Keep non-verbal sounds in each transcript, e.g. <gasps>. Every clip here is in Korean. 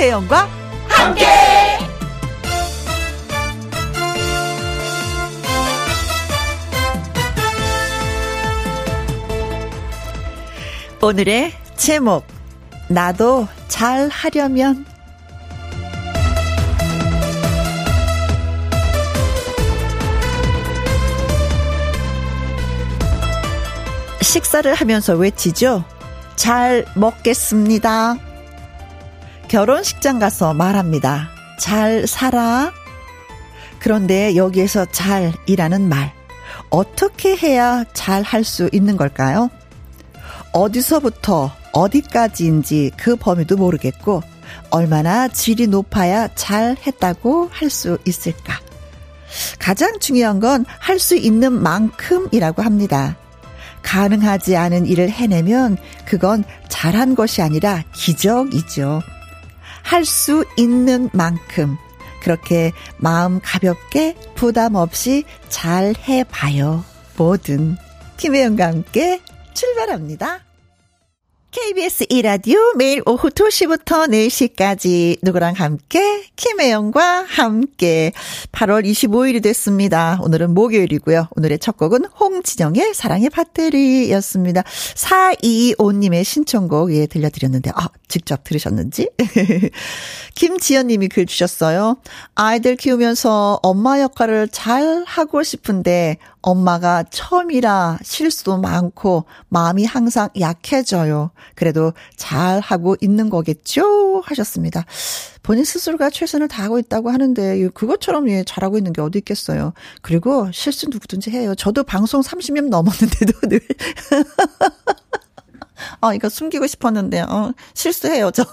김혜영과 함께. 오늘의 제목 나도 잘 하려면 식사를 하면서 외치죠. 잘 먹겠습니다. 결혼식장 가서 말합니다. 잘 살아. 그런데 여기에서 잘이라는 말. 어떻게 해야 잘 할 수 있는 걸까요? 어디서부터 어디까지인지 그 범위도 모르겠고, 얼마나 질이 높아야 잘 했다고 할 수 있을까? 가장 중요한 건 할 수 있는 만큼이라고 합니다. 가능하지 않은 일을 해내면 그건 잘한 것이 아니라 기적이죠. 할 수 있는 만큼 그렇게 마음 가볍게 부담 없이 잘 해봐요. 뭐든. 김혜영과 함께 출발합니다. KBS 이라디오 매일 오후 2시부터 4시까지 누구랑 함께 김혜영과 함께 8월 25일이 됐습니다. 오늘은 목요일이고요. 오늘의 첫 곡은 홍진영의 사랑의 배터리였습니다. 425님의 신청곡 예 들려드렸는데 아 직접 들으셨는지? <laughs> 김지연 님이 글 주셨어요. 아이들 키우면서 엄마 역할을 잘 하고 싶은데 엄마가 처음이라 실수도 많고 마음이 항상 약해져요. 그래도 잘 하고 있는 거겠죠? 하셨습니다. 본인 스스로가 최선을 다하고 있다고 하는데 그것처럼 예, 잘하고 있는 게 어디 있겠어요. 그리고 실수 누구든지 해요. 저도 방송 30년 넘었는데도 늘 <laughs> 어, 이거 숨기고 싶었는데, 어, 실수해요, 저.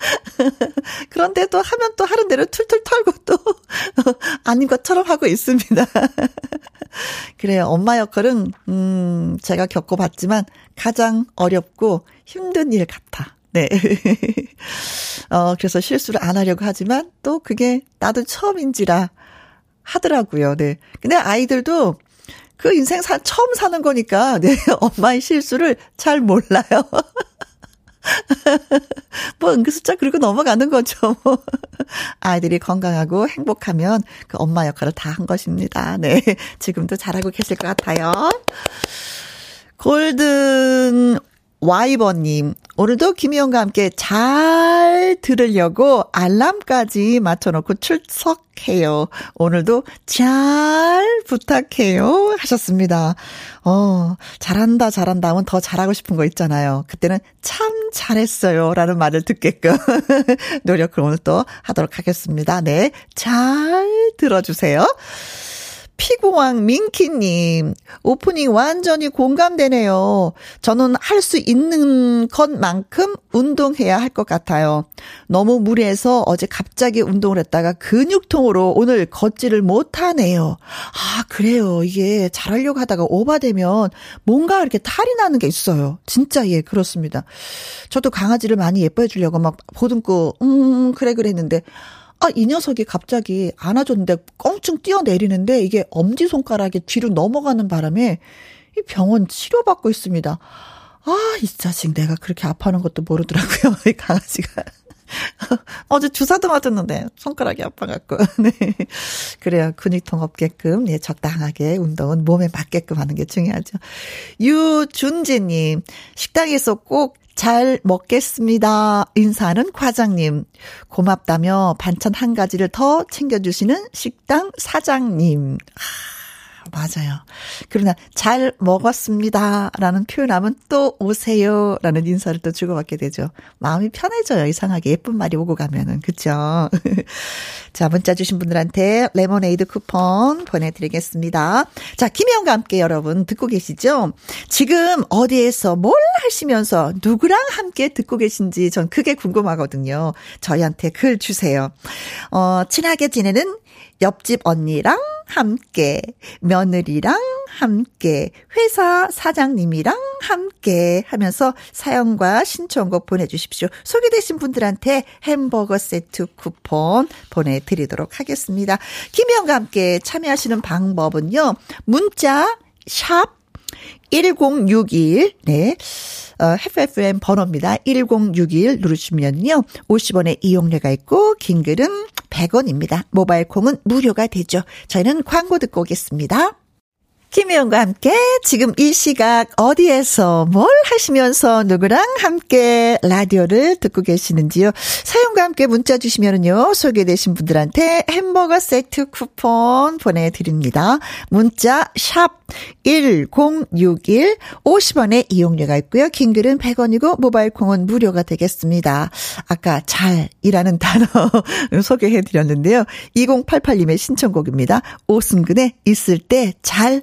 <laughs> 그런데 또 하면 또 하는 대로 툴툴 털고 또 <laughs> 아닌 것처럼 하고 있습니다. <laughs> 그래요. 엄마 역할은 음 제가 겪어봤지만 가장 어렵고 힘든 일 같아. 네. 어 그래서 실수를 안 하려고 하지만 또 그게 나도 처음인지라 하더라고요. 네. 근데 아이들도 그 인생 사, 처음 사는 거니까, 네, 엄마의 실수를 잘 몰라요. <laughs> 뭐 은근슬쩍 그리고 넘어가는 거죠. 뭐. <laughs> 아이들이 건강하고 행복하면 그 엄마 역할을 다 한 것입니다. 네. 지금도 잘하고 계실 것 같아요. 골든 와이버님, 오늘도 김희영과 함께 잘 들으려고 알람까지 맞춰놓고 출석해요. 오늘도 잘 부탁해요. 하셨습니다. 어, 잘한다, 잘한다 하면 더 잘하고 싶은 거 있잖아요. 그때는 참 잘했어요. 라는 말을 듣게끔 <laughs> 노력을 오늘 또 하도록 하겠습니다. 네. 잘 들어주세요. 피구왕 민키님, 오프닝 완전히 공감되네요. 저는 할 수 있는 것만큼 운동해야 할 것 같아요. 너무 무리해서 어제 갑자기 운동을 했다가 근육통으로 오늘 걷지를 못하네요. 아, 그래요. 이게 잘하려고 하다가 오바되면 뭔가 이렇게 탈이 나는 게 있어요. 진짜 예, 그렇습니다. 저도 강아지를 많이 예뻐해 주려고 막 보듬고, 음, 그래, 했는데, 아, 이 녀석이 갑자기 안아줬는데 껑충 뛰어내리는데 이게 엄지손가락이 뒤로 넘어가는 바람에 이 병원 치료받고 있습니다. 아, 이 자식 내가 그렇게 아파하는 것도 모르더라고요. <laughs> 이 강아지가. <laughs> 어제 주사도 맞았는데 손가락이 아파갖고. <laughs> 네. 그래요. 근육통 없게끔 예, 적당하게 운동은 몸에 맞게끔 하는 게 중요하죠. 유준지님 식당에서 꼭 잘 먹겠습니다. 인사하는 과장님. 고맙다며 반찬 한 가지를 더 챙겨주시는 식당 사장님. 맞아요. 그러나 잘 먹었습니다. 라는 표현하면 또 오세요. 라는 인사를 또 주고받게 되죠. 마음이 편해져요. 이상하게 예쁜 말이 오고 가면은. 그쵸? <laughs> 자, 문자 주신 분들한테 레모네이드 쿠폰 보내드리겠습니다. 자, 김혜영과 함께 여러분 듣고 계시죠? 지금 어디에서 뭘 하시면서 누구랑 함께 듣고 계신지 전 크게 궁금하거든요. 저희한테 글 주세요. 어, 친하게 지내는 옆집 언니랑 함께, 며느리랑 함께, 회사 사장님이랑 함께 하면서 사연과 신청곡 보내주십시오. 소개되신 분들한테 햄버거 세트 쿠폰 보내드리도록 하겠습니다. 김혜영과 함께 참여하시는 방법은요. 문자, 샵 1061, 네. 어, FFM 번호입니다. 1061 누르시면요. 50원의 이용료가 있고, 긴 글은 100원입니다. 모바일 콩은 무료가 되죠. 저희는 광고 듣고 오겠습니다. 김혜영과 함께 지금 이 시각 어디에서 뭘 하시면서 누구랑 함께 라디오를 듣고 계시는지요. 사연과 함께 문자 주시면은요. 소개되신 분들한테 햄버거 세트 쿠폰 보내드립니다. 문자 샵 1061, 50원의 이용료가 있고요. 긴 글은 100원이고 모바일 콩은 무료가 되겠습니다. 아까 잘이라는 단어 <laughs> 소개해 드렸는데요. 2088님의 신청곡입니다. 오승근의 있을 때 잘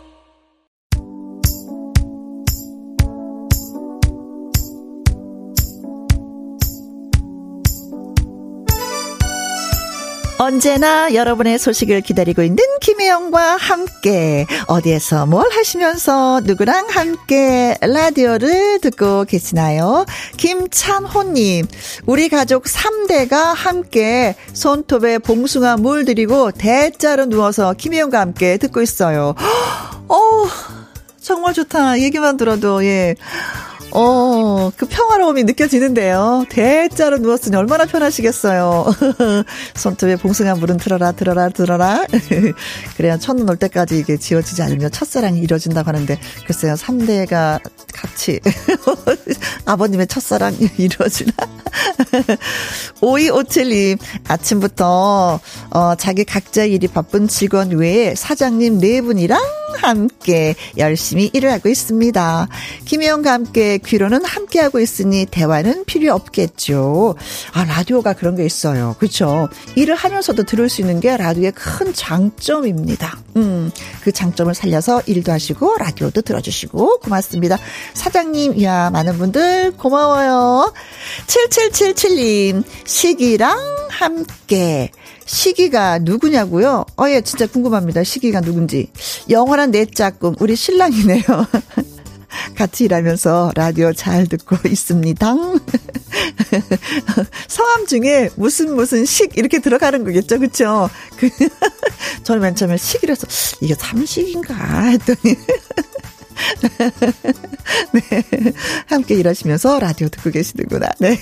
언제나 여러분의 소식을 기다리고 있는 김혜영과 함께 어디에서 뭘 하시면서 누구랑 함께 라디오를 듣고 계시나요? 김찬호님, 우리 가족 3대가 함께 손톱에 봉숭아 물 들이고 대자로 누워서 김혜영과 함께 듣고 있어요. <gasps> 어 정말 좋다. 얘기만 들어도, 예. 어, 그 평화로움이 느껴지는데요. 대자로 누웠으니 얼마나 편하시겠어요. <laughs> 손톱에 봉숭아 물은 들어라, 들어라, 들어라. <laughs> 그래야 첫눈 올 때까지 이게 지워지지 않으면 첫사랑이 이루어진다고 하는데, 글쎄요, 3대가 같이, <laughs> 아버님의 첫사랑이 이루어지나? 5257님, 아침부터, 어, 자기 각자 일이 바쁜 직원 외에 사장님 네 분이랑 함께 열심히 일을 하고 있습니다. 김혜영과 함께 귀로는 함께하고 있으니 대화는 필요 없겠죠. 아, 라디오가 그런 게 있어요. 그렇죠? 일을 하면서도 들을 수 있는 게 라디오의 큰 장점입니다. 음, 그 장점을 살려서 일도 하시고 라디오도 들어주시고 고맙습니다. 사장님, 야 많은 분들 고마워요. 7777님, 시기랑 함께 시기가 누구냐고요? 어, 예, 진짜 궁금합니다. 시기가 누군지. 영원한 내 짝꿍, 우리 신랑이네요. <laughs> 같이 일하면서 라디오 잘 듣고 있습니다. <laughs> 성함 중에 무슨 무슨 식 이렇게 들어가는 거겠죠, 그쵸? 그, <laughs> 저는 맨 처음에 식이라서 이게 삼식인가 했더니 <laughs> 네. 함께 일하시면서 라디오 듣고 계시는구나. 네.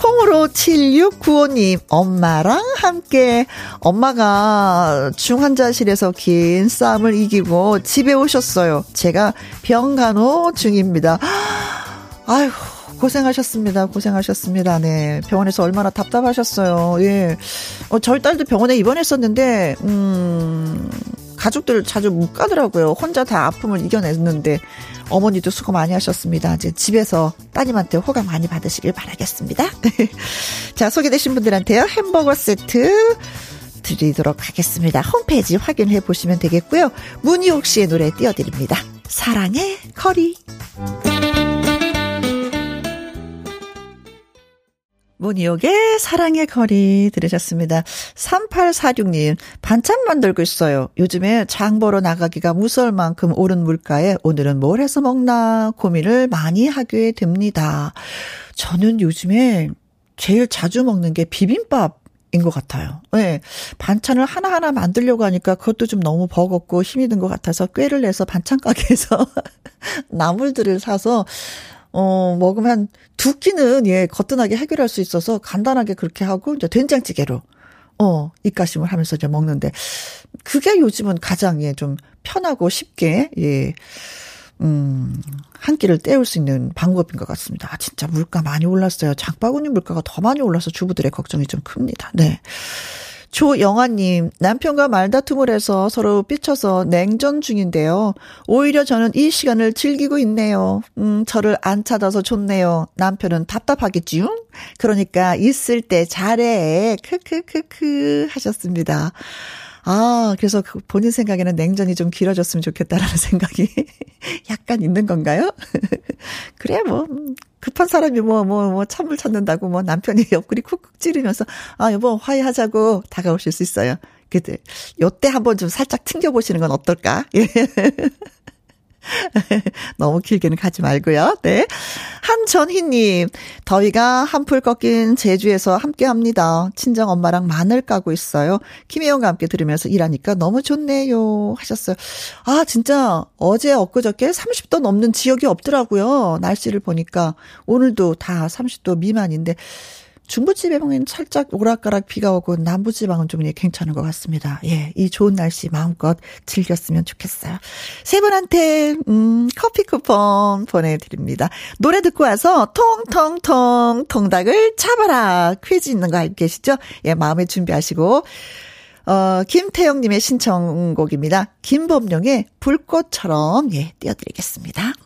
콩으로 7695님, 엄마랑 함께, 엄마가 중환자실에서 긴 싸움을 이기고 집에 오셨어요. 제가 병간호 중입니다. <gasps> 아휴. 고생하셨습니다. 고생하셨습니다. 네. 병원에서 얼마나 답답하셨어요. 예. 어, 저희 딸도 병원에 입원했었는데, 음, 가족들 자주 못 가더라고요. 혼자 다 아픔을 이겨냈는데 어머니도 수고 많이 하셨습니다. 이제 집에서 따님한테 호가 많이 받으시길 바라겠습니다. <laughs> 자, 소개되신 분들한테요. 햄버거 세트 드리도록 하겠습니다. 홈페이지 확인해 보시면 되겠고요. 문희옥 씨의 노래 띄워드립니다. 사랑의 거리. 문희옥의 사랑의 거리 들으셨습니다. 3846님, 반찬 만들고 있어요. 요즘에 장 보러 나가기가 무서울 만큼 오른 물가에 오늘은 뭘 해서 먹나 고민을 많이 하게 됩니다. 저는 요즘에 제일 자주 먹는 게 비빔밥 인것 같아요. 네. 반찬을 하나하나 만들려고 하니까 그것도 좀 너무 버겁고 힘이 든 것 같아서 꾀를 내서 반찬 가게에서 <laughs> 나물들을 사서 어, 먹으면 한 두 끼는, 예, 거뜬하게 해결할 수 있어서 간단하게 그렇게 하고, 이제 된장찌개로, 어, 입가심을 하면서 이제 먹는데, 그게 요즘은 가장, 예, 좀 편하고 쉽게, 예, 음, 한 끼를 때울 수 있는 방법인 것 같습니다. 아, 진짜 물가 많이 올랐어요. 장바구니 물가가 더 많이 올라서 주부들의 걱정이 좀 큽니다. 네. 조영아님, 남편과 말다툼을 해서 서로 삐쳐서 냉전 중인데요. 오히려 저는 이 시간을 즐기고 있네요. 음, 저를 안 찾아서 좋네요. 남편은 답답하겠지요? 그러니까 있을 때 잘해. 크크크크 하셨습니다. 아, 그래서 그 본인 생각에는 냉전이 좀 길어졌으면 좋겠다라는 <laughs> 생각이 약간 있는 건가요? <laughs> 그래, 뭐, 음, 급한 사람이 뭐, 뭐, 뭐, 참을 찾는다고 뭐 남편이 <laughs> 옆구리 쿡쿡 찌르면서, 아, 여보, 화해하자고 다가오실 수 있어요. 그때, 요때 한번 좀 살짝 튕겨보시는 건 어떨까? 예. <laughs> 너무 길게는 가지 말고요. 네. 한전희님, 더위가 한풀 꺾인 제주에서 함께 합니다. 친정 엄마랑 마늘 까고 있어요. 김혜영과 함께 들으면서 일하니까 너무 좋네요. 하셨어요. 아, 진짜 어제 엊그저께 30도 넘는 지역이 없더라고요. 날씨를 보니까. 오늘도 다 30도 미만인데. 중부지방은 살짝 오락가락 비가 오고 남부지방은 좀 예, 괜찮은 것 같습니다. 예, 이 좋은 날씨 마음껏 즐겼으면 좋겠어요. 세 분한테 음, 커피 쿠폰 보내드립니다. 노래 듣고 와서 통통통 통닭을 잡아라 퀴즈 있는 거 알고 계시죠? 예, 마음에 준비하시고 어, 김태영님의 신청곡입니다. 김범룡의 불꽃처럼 예, 띄워드리겠습니다.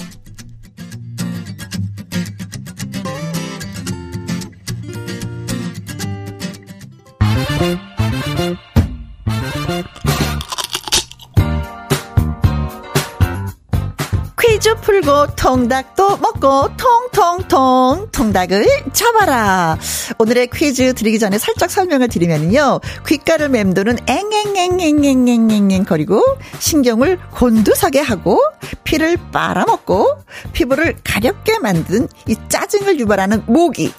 통닭도 먹고 통통통 통닭을 잡아라. 오늘의 퀴즈 드리기 전에 살짝 설명을 드리면요. 귓가를 맴도는 앵앵앵앵앵앵앵앵 거리고 신경을 곤두서게 하고 피를 빨아먹고 피부를 가렵게 만든 이 짜증을 유발하는 모기.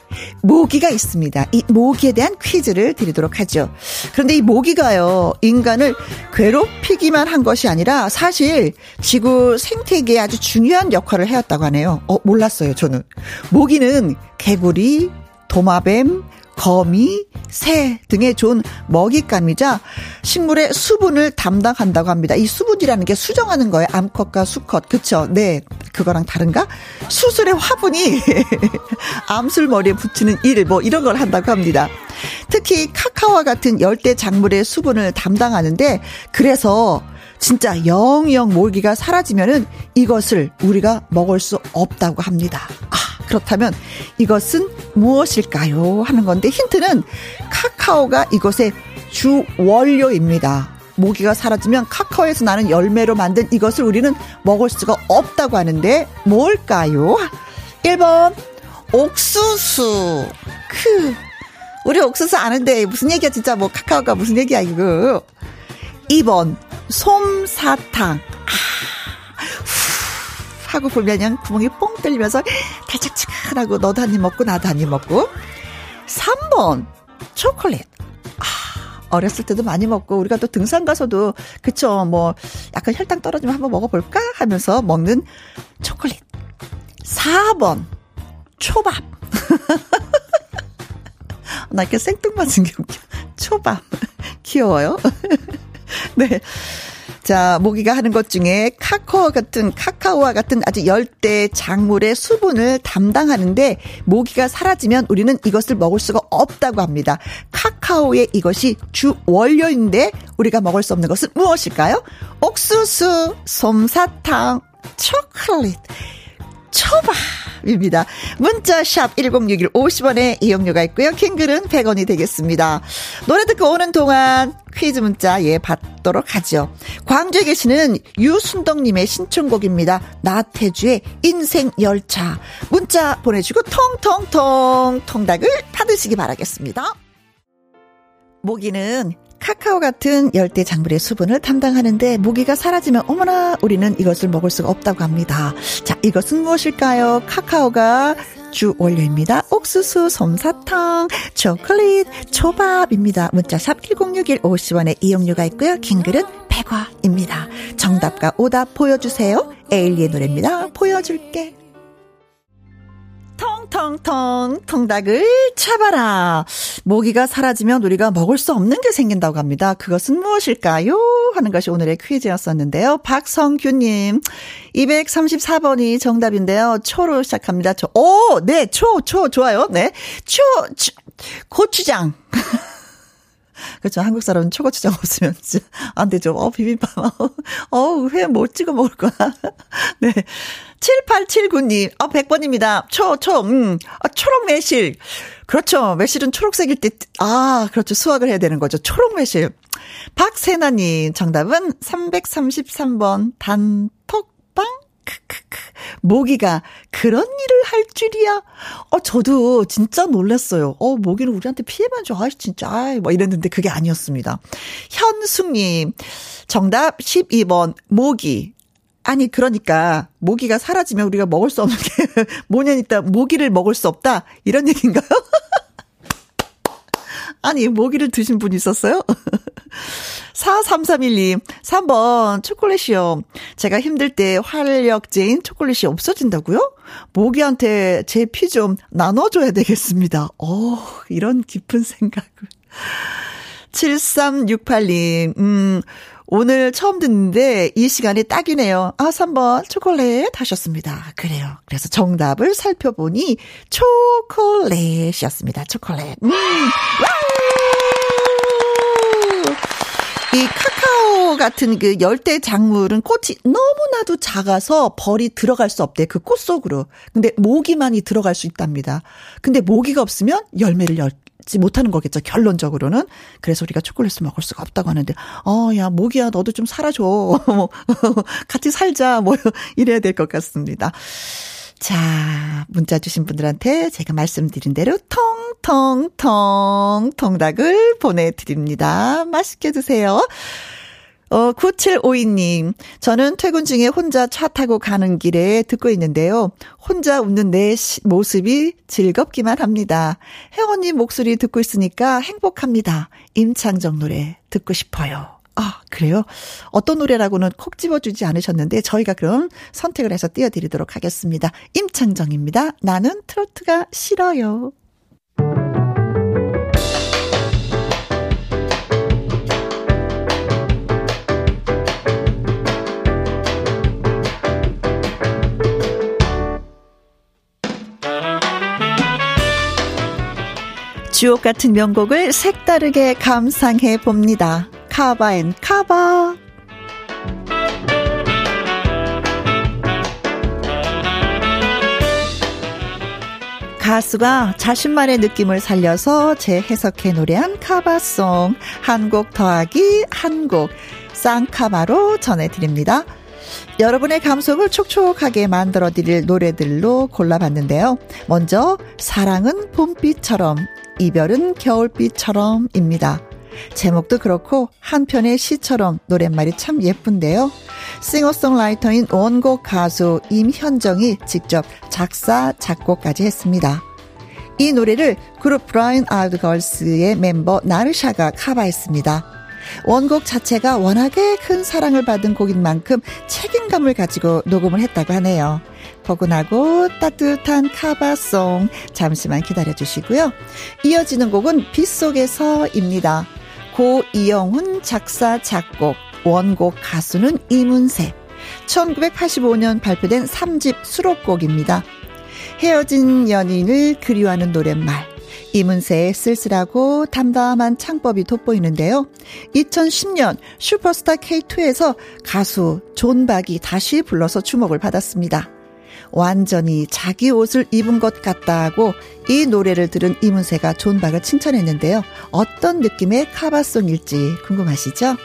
모기가 있습니다. 이 모기에 대한 퀴즈를 드리도록 하죠. 그런데 이 모기가요. 인간을 괴롭히기만 한 것이 아니라 사실 지구 생태계에 아주 중요한 역할을 해왔다고 하네요. 어, 몰랐어요, 저는. 모기는 개구리, 도마뱀, 거미, 새 등의 좋은 먹잇감이자 식물의 수분을 담당한다고 합니다. 이 수분이라는 게 수정하는 거예요. 암컷과 수컷. 그쵸? 네. 그거랑 다른가? 수술의 화분이 <laughs> 암술 머리에 붙이는 일, 뭐 이런 걸 한다고 합니다. 특히 카카오와 같은 열대 작물의 수분을 담당하는데 그래서 진짜 영영 모기가 사라지면은 이것을 우리가 먹을 수 없다고 합니다. 아, 그렇다면 이것은 무엇일까요? 하는 건데 힌트는 카카오가 이것의 주 원료입니다. 모기가 사라지면 카카오에서 나는 열매로 만든 이것을 우리는 먹을 수가 없다고 하는데 뭘까요? 1번 옥수수. 크. 우리 옥수수 아는데 무슨 얘기야 진짜 뭐 카카오가 무슨 얘기야 이거. 2번 솜사탕. 아, 후, 하고 불면은 구멍이 뽕 뚫리면서 달짝지근하고 너도 한 입 먹고 나도 한 입 먹고. 3번 초콜릿. 아, 어렸을 때도 많이 먹고 우리가 또 등산 가서도 그쵸 뭐 약간 혈당 떨어지면 한번 먹어볼까 하면서 먹는 초콜릿. 4번 초밥. <laughs> 나 이렇게 생뚱맞은 게 웃겨. 초밥. <laughs> 귀여워요. <laughs> <laughs> 네. 자, 모기가 하는 것 중에 카카오 같은, 카카오와 같은 아주 열대 작물의 수분을 담당하는데 모기가 사라지면 우리는 이것을 먹을 수가 없다고 합니다. 카카오의 이것이 주 원료인데 우리가 먹을 수 없는 것은 무엇일까요? 옥수수, 솜사탕, 초콜릿. 초밥입니다. 문자샵 1061 50원에 이용료가 있고요. 킹글은 100원이 되겠습니다. 노래 듣고 오는 동안 퀴즈 문자 예 받도록 하죠. 광주에 계시는 유순덕님의 신청곡입니다. 나태주의 인생 열차 문자 보내주고 통통통 통닭을 받으시기 바라겠습니다. 모기는 카카오 같은 열대 작물의 수분을 담당하는데 모기가 사라지면 어머나 우리는 이것을 먹을 수가 없다고 합니다. 자, 이것은 무엇일까요? 카카오가 주 원료입니다. 옥수수, 솜사탕, 초콜릿, 초밥입니다. 문자샵 1061 50원의 이용료가 있고요. 긴 글은 100원입니다. 정답과 오답 보여주세요. 에일리의 노래입니다. 보여줄게. 통통통 통닭을 잡아라. 모기가 사라지면 우리가 먹을 수 없는 게 생긴다고 합니다. 그것은 무엇일까요? 하는 것이 오늘의 퀴즈였었는데요. 박성규님 234번이 정답인데요. 초로 시작합니다. 초. 오, 네, 초, 초 좋아요. 네, 초, 초 고추장. <laughs> 그렇죠. 한국 사람은 초고추장 없으면 진짜 안 되죠. 어, 비빔밥. 어, 회못 찍어 먹을 거야. <laughs> 네. 7879님, 어, 100번입니다. 초, 초, 음, 아, 초록 매실. 그렇죠. 매실은 초록색일 때, 아, 그렇죠. 수확을 해야 되는 거죠. 초록 매실. 박세나님, 정답은 333번, 단톡방? 크크크. 모기가 그런 일을 할 줄이야. 어, 저도 진짜 놀랐어요. 어, 모기는 우리한테 피해만 줘. 아, 진짜. 아이, 뭐 이랬는데 그게 아니었습니다. 현숙님, 정답 12번, 모기. 아니, 그러니까, 모기가 사라지면 우리가 먹을 수 없는 게, <laughs> 뭐냐 있다, 모기를 먹을 수 없다? 이런 얘기인가요? <laughs> 아니, 모기를 드신 분 있었어요? <laughs> 43312, 3번, 초콜릿이요. 제가 힘들 때 활력제인 초콜릿이 없어진다고요? 모기한테 제 피 좀 나눠줘야 되겠습니다. 어, 이런 깊은 생각을. 7368님, 음, 오늘 처음 듣는데 이 시간이 딱이네요. 아, 3번 초콜릿 하셨습니다. 그래요. 그래서 정답을 살펴보니 초콜릿이었습니다. 초콜릿. 음. 이 카카오 같은 그 열대 작물은 꽃이 너무나도 작아서 벌이 들어갈 수 없대. 그 꽃 속으로. 근데 모기만이 들어갈 수 있답니다. 근데 모기가 없으면 열매를 열 지 못하는 거겠죠. 결론적으로는. 그래서 우리가 초콜릿을 먹을 수가 없다고 하는데, 어, 야, 모기야, 너도 좀 살아줘. <laughs> 뭐, <laughs> 같이 살자. 뭐, 이래야 될 것 같습니다. 자, 문자 주신 분들한테 제가 말씀드린 대로 통통통 통닭을 보내드립니다. 맛있게 드세요. 어, 9752님. 저는 퇴근 중에 혼자 차 타고 가는 길에 듣고 있는데요. 혼자 웃는 내 모습이 즐겁기만 합니다. 혜원님 목소리 듣고 있으니까 행복합니다. 임창정 노래 듣고 싶어요. 아, 그래요? 어떤 노래라고는 콕 집어주지 않으셨는데 저희가 그럼 선택을 해서 띄워드리도록 하겠습니다. 임창정입니다. 나는 트로트가 싫어요. 주옥 같은 명곡을 색다르게 감상해 봅니다. cover and cover. 가수가 자신만의 느낌을 살려서 재해석해 노래한 카바송 한 곡 더하기 한 곡 쌍카바로 전해드립니다. 여러분의 감성을 촉촉하게 만들어 드릴 노래들로 골라봤는데요. 먼저 사랑은 봄비처럼 이별은 겨울비처럼입니다. 제목도 그렇고 한 편의 시처럼 노랫말이 참 예쁜데요. 싱어송라이터인 원곡 가수 임현정이 직접 작사, 작곡까지 했습니다. 이 노래를 그룹 브라인 아드 걸스의 멤버 나르샤가 카바했습니다. 원곡 자체가 워낙에 큰 사랑을 받은 곡인 만큼 책임감을 가지고 녹음을 했다고 하네요. 포근하고 따뜻한 카바송 잠시만 기다려 주시고요. 이어지는 곡은 빗속에서입니다. 고 이영훈 작사 작곡 원곡 가수는 이문세 1985년 발표된 3집 수록곡입니다. 헤어진 연인을 그리워하는 노랫말 이문세의 쓸쓸하고 담담한 창법이 돋보이는데요. 2010년 슈퍼스타 K2에서 가수 존박이 다시 불러서 주목을 받았습니다. 완전히 자기 옷을 입은 것 같다고 이 노래를 들은 이문세가 존박을 칭찬했는데요. 어떤 느낌의 카바송일지 궁금하시죠?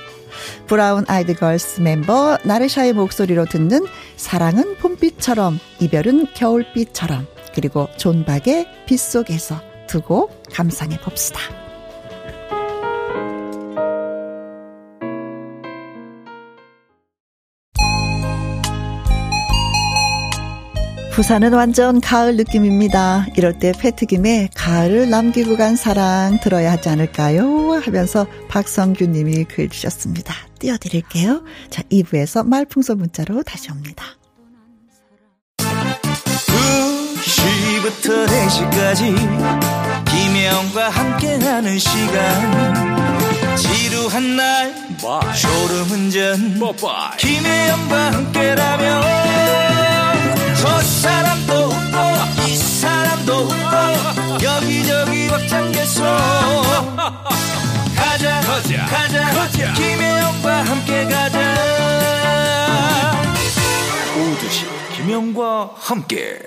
브라운 아이드 걸스 멤버 나르샤의 목소리로 듣는 사랑은 봄빛처럼 이별은 겨울빛처럼 그리고 존박의 빗속에서 두고 감상해 봅시다. 부산은 완전 가을 느낌입니다. 이럴 때 패트김에 가을을 남기고 간 사랑 들어야 하지 않을까요? 하면서 박성규 님이 글 주셨습니다. 띄워드릴게요. 자, 2부에서 말풍선 문자로 다시 옵니다. 2시부터 4시까지 김혜영과 함께하는 시간 지루한 날 Bye. 졸음운전 김혜영과 함께라면 저 사람도 웃고 이 사람도 웃고 여기저기 벅장개소 가족 가자. 가자, 가자. 김혜영과 함께 가자. 오두시 김혜영과 함께.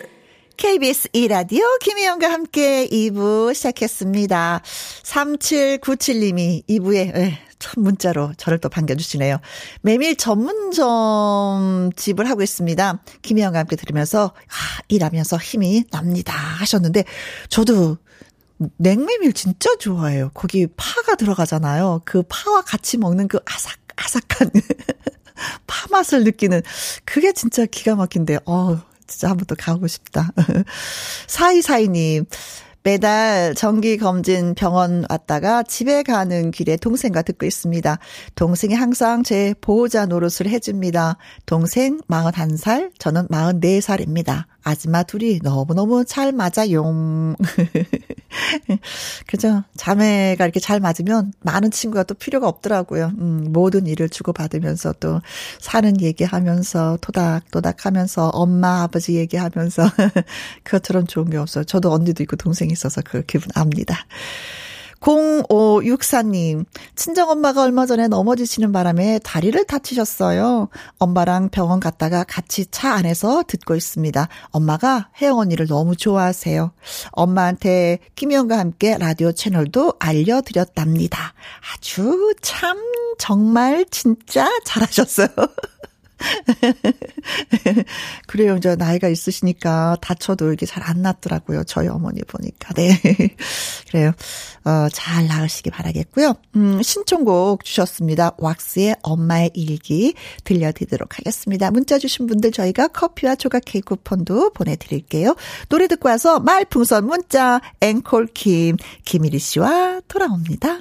KBS 2라디오 김혜영과 함께 2부 시작했습니다. 3797님이 2부에 네, 첫 문자로 저를 또 반겨주시네요. 메밀 전문점 집을 하고 있습니다. 김혜영과 함께 들으면서 아, 일하면서 힘이 납니다 하셨는데 저도 냉메밀 진짜 좋아해요. 거기 파가 들어가잖아요. 그 파와 같이 먹는 그 아삭 아삭한 <laughs> 파 맛을 느끼는 그게 진짜 기가 막힌데. 어, 진짜 한번 또 가고 싶다. <laughs> 사이사이님. 매달 정기 검진 병원 왔다가 집에 가는 길에 동생과 듣고 있습니다. 동생이 항상 제 보호자 노릇을 해줍니다. 동생 41살, 저는 44살입니다. 아줌마 둘이 너무너무 잘 맞아요. <laughs> 그죠? 자매가 이렇게 잘 맞으면 많은 친구가 또 필요가 없더라고요. 음, 모든 일을 주고받으면서 또 사는 얘기하면서 토닥토닥 하면서 엄마, 아버지 얘기하면서 <laughs> 그것처럼 좋은 게 없어요. 저도 언니도 있고 동생이 있어서 그 기분 압니다. 0564님, 친정엄마가 얼마 전에 넘어지시는 바람에 다리를 다치셨어요. 엄마랑 병원 갔다가 같이 차 안에서 듣고 있습니다. 엄마가 혜영 언니를 너무 좋아하세요. 엄마한테 김영과 함께 라디오 채널도 알려드렸답니다. 아주 참, 정말 진짜 잘하셨어요. <laughs> <laughs> 그래요. 이제 나이가 있으시니까 다쳐도 이게 잘 안 낫더라고요. 저희 어머니 보니까. 네. <laughs> 그래요. 어, 잘 나으시기 바라겠고요. 음, 신청곡 주셨습니다. 왁스의 엄마의 일기 들려드리도록 하겠습니다. 문자 주신 분들 저희가 커피와 조각 케이크 쿠폰도 보내드릴게요. 노래 듣고 와서 말풍선 문자 앵콜킴 김일희 씨와 돌아옵니다.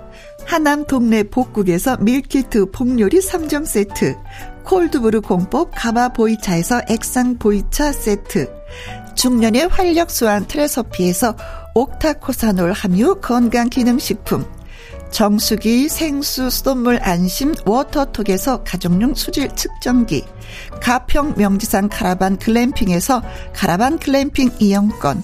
하남 동네 복국에서 밀키트 복요리 3종 세트 콜드브루 공법 가마 보이차에서 액상 보이차 세트 중년의 활력 수한 트레서피에서 옥타코사놀 함유 건강기능식품 정수기 생수 수돗물 안심 워터톡에서 가정용 수질 측정기 가평 명지산 카라반 글램핑에서 카라반 글램핑 이용권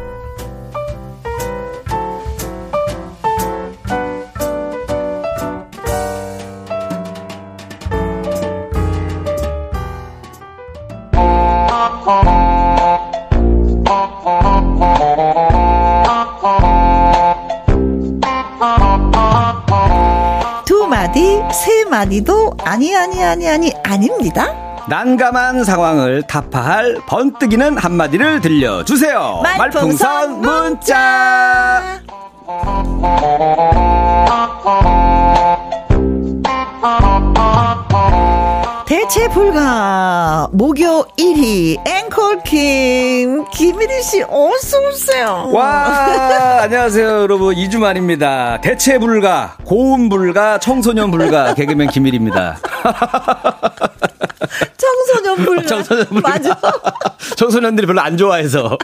마디, 세 마디도 아니, 아니, 아니, 아니, 아닙니다. 난감한 상황을 타파할 번뜩이는 한마디를 들려주세요. 말풍선, 말풍선 문자. 대체 불가 목요 1위 앵콜킴 김일희 씨 어서 오세요. 와 안녕하세요 여러분 2주 만입니다. 대체 불가 고음 불가 청소년 불가 개그맨 김일입니다. <laughs> 청소년 불가. 청소년 불가. 맞아. <laughs> 청소년들이 별로 안 좋아해서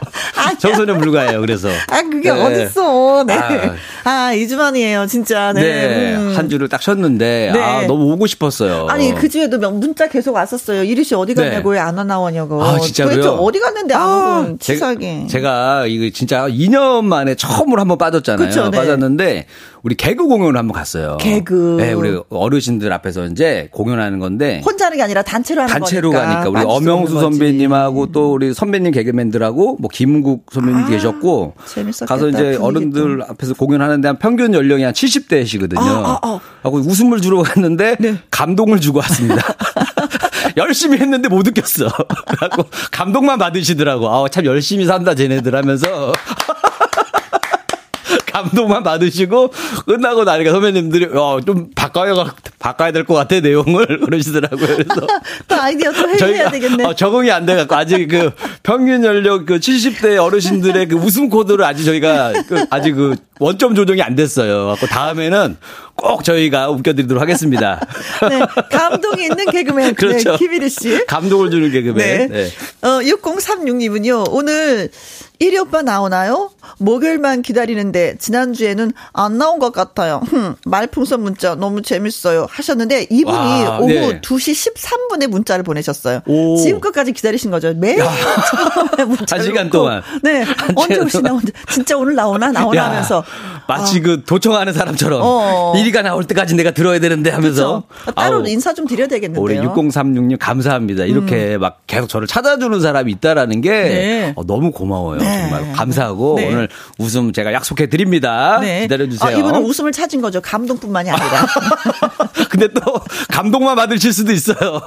청소년 불가예요. 그래서. 아 그게 네. 어딨어. 네. 아. 아, 2주만이에요, 진짜. 네. 네, 음. 한 주를 딱 쉬었는데 네. 아 너무 오고 싶었어요. 아니 그 주에도 명- 문자 계속 왔었어요. 이리 씨 어디 갔냐고 네. 왜안 나오냐고. 아, 진짜로요? 도대체 어디 갔는데 안 아, 오고 치사하게. 제가, 제가 이거 진짜 2년 만에 처음으로 한번 빠졌잖아요. 그쵸, 네. 빠졌는데 우리 개그 공연을 한번 갔어요. 개그. 네, 우리 어르신들 앞에서 이제 공연하는 건데 혼자 하는 게 아니라 단체로 하는 단체로 거니까. 가니까 우리 엄영수. 선배님하고 또 우리 선배님 개그맨들하고 뭐 김국 선배님 아, 계셨고 재밌었겠다, 가서 이제 분위기 어른들 앞에서 공연하는데 한 평균 연령이 한 70대시거든요. 아, 아, 아. 하고 웃음을 주러 갔는데 네. 감동을 주고 왔습니다. <laughs> <laughs> 열심히 했는데 못 웃겼어. <laughs> 그래갖고 감동만 받으시더라고. 아, 참 열심히 산다 쟤네들 하면서. 감동만 받으시고 끝나고 나니까 선배님들이 어, 좀 바꿔야 바꿔야 될 것 같아 내용을 <laughs> 그러시더라고요. 그래서 <laughs> 또 아이디어 또 해야 되겠네. 어, 적응이 안 돼갖고 아직 그 평균 연령 그 70대 어르신들의 그 웃음 코드를 아직 저희가 그 아직 그 원점 조정이 안 됐어요. 갖고 다음에는 꼭 저희가 웃겨드리도록 하겠습니다. <laughs> 네, 감동이 있는 개그맨 그렇죠. 네, 김일희 씨. 감동을 주는 네. 개그맨. 네. 어, 6036님은요, 오늘 일이 오빠 나오나요? 목요일만 기다리는데, 지난주에는 안 나온 것 같아요. 흠, 말풍선 문자 너무 재밌어요. 하셨는데, 이분이 와, 오후 네. 2시 13분에 문자를 보내셨어요. 오. 지금까지 기다리신 거죠. 매일 <laughs> 문자를 한 시간. 동안. 네. 한 언제 오시나. 언제. 진짜 오늘 나오나, 나오나 야, 하면서. 마치 그 도청하는 사람처럼 어. 일이가 나올 때까지 내가 들어야 되는데 하면서 그렇죠. 따로 아우, 인사 좀 드려야 되겠는데요. 우리 6036님 감사합니다. 이렇게 막 계속 저를 찾아주는 사람이 있다라는 게 네. 어, 너무 고마워요. 네. 정말 감사하고 네. 오늘 웃음 제가 약속해 드립니다. 기다려주세요. 아, 이분은 웃음을 찾은 거죠. 감동뿐만이 아니라. <laughs> 근데 또 감동만 받으실 수도 있어요.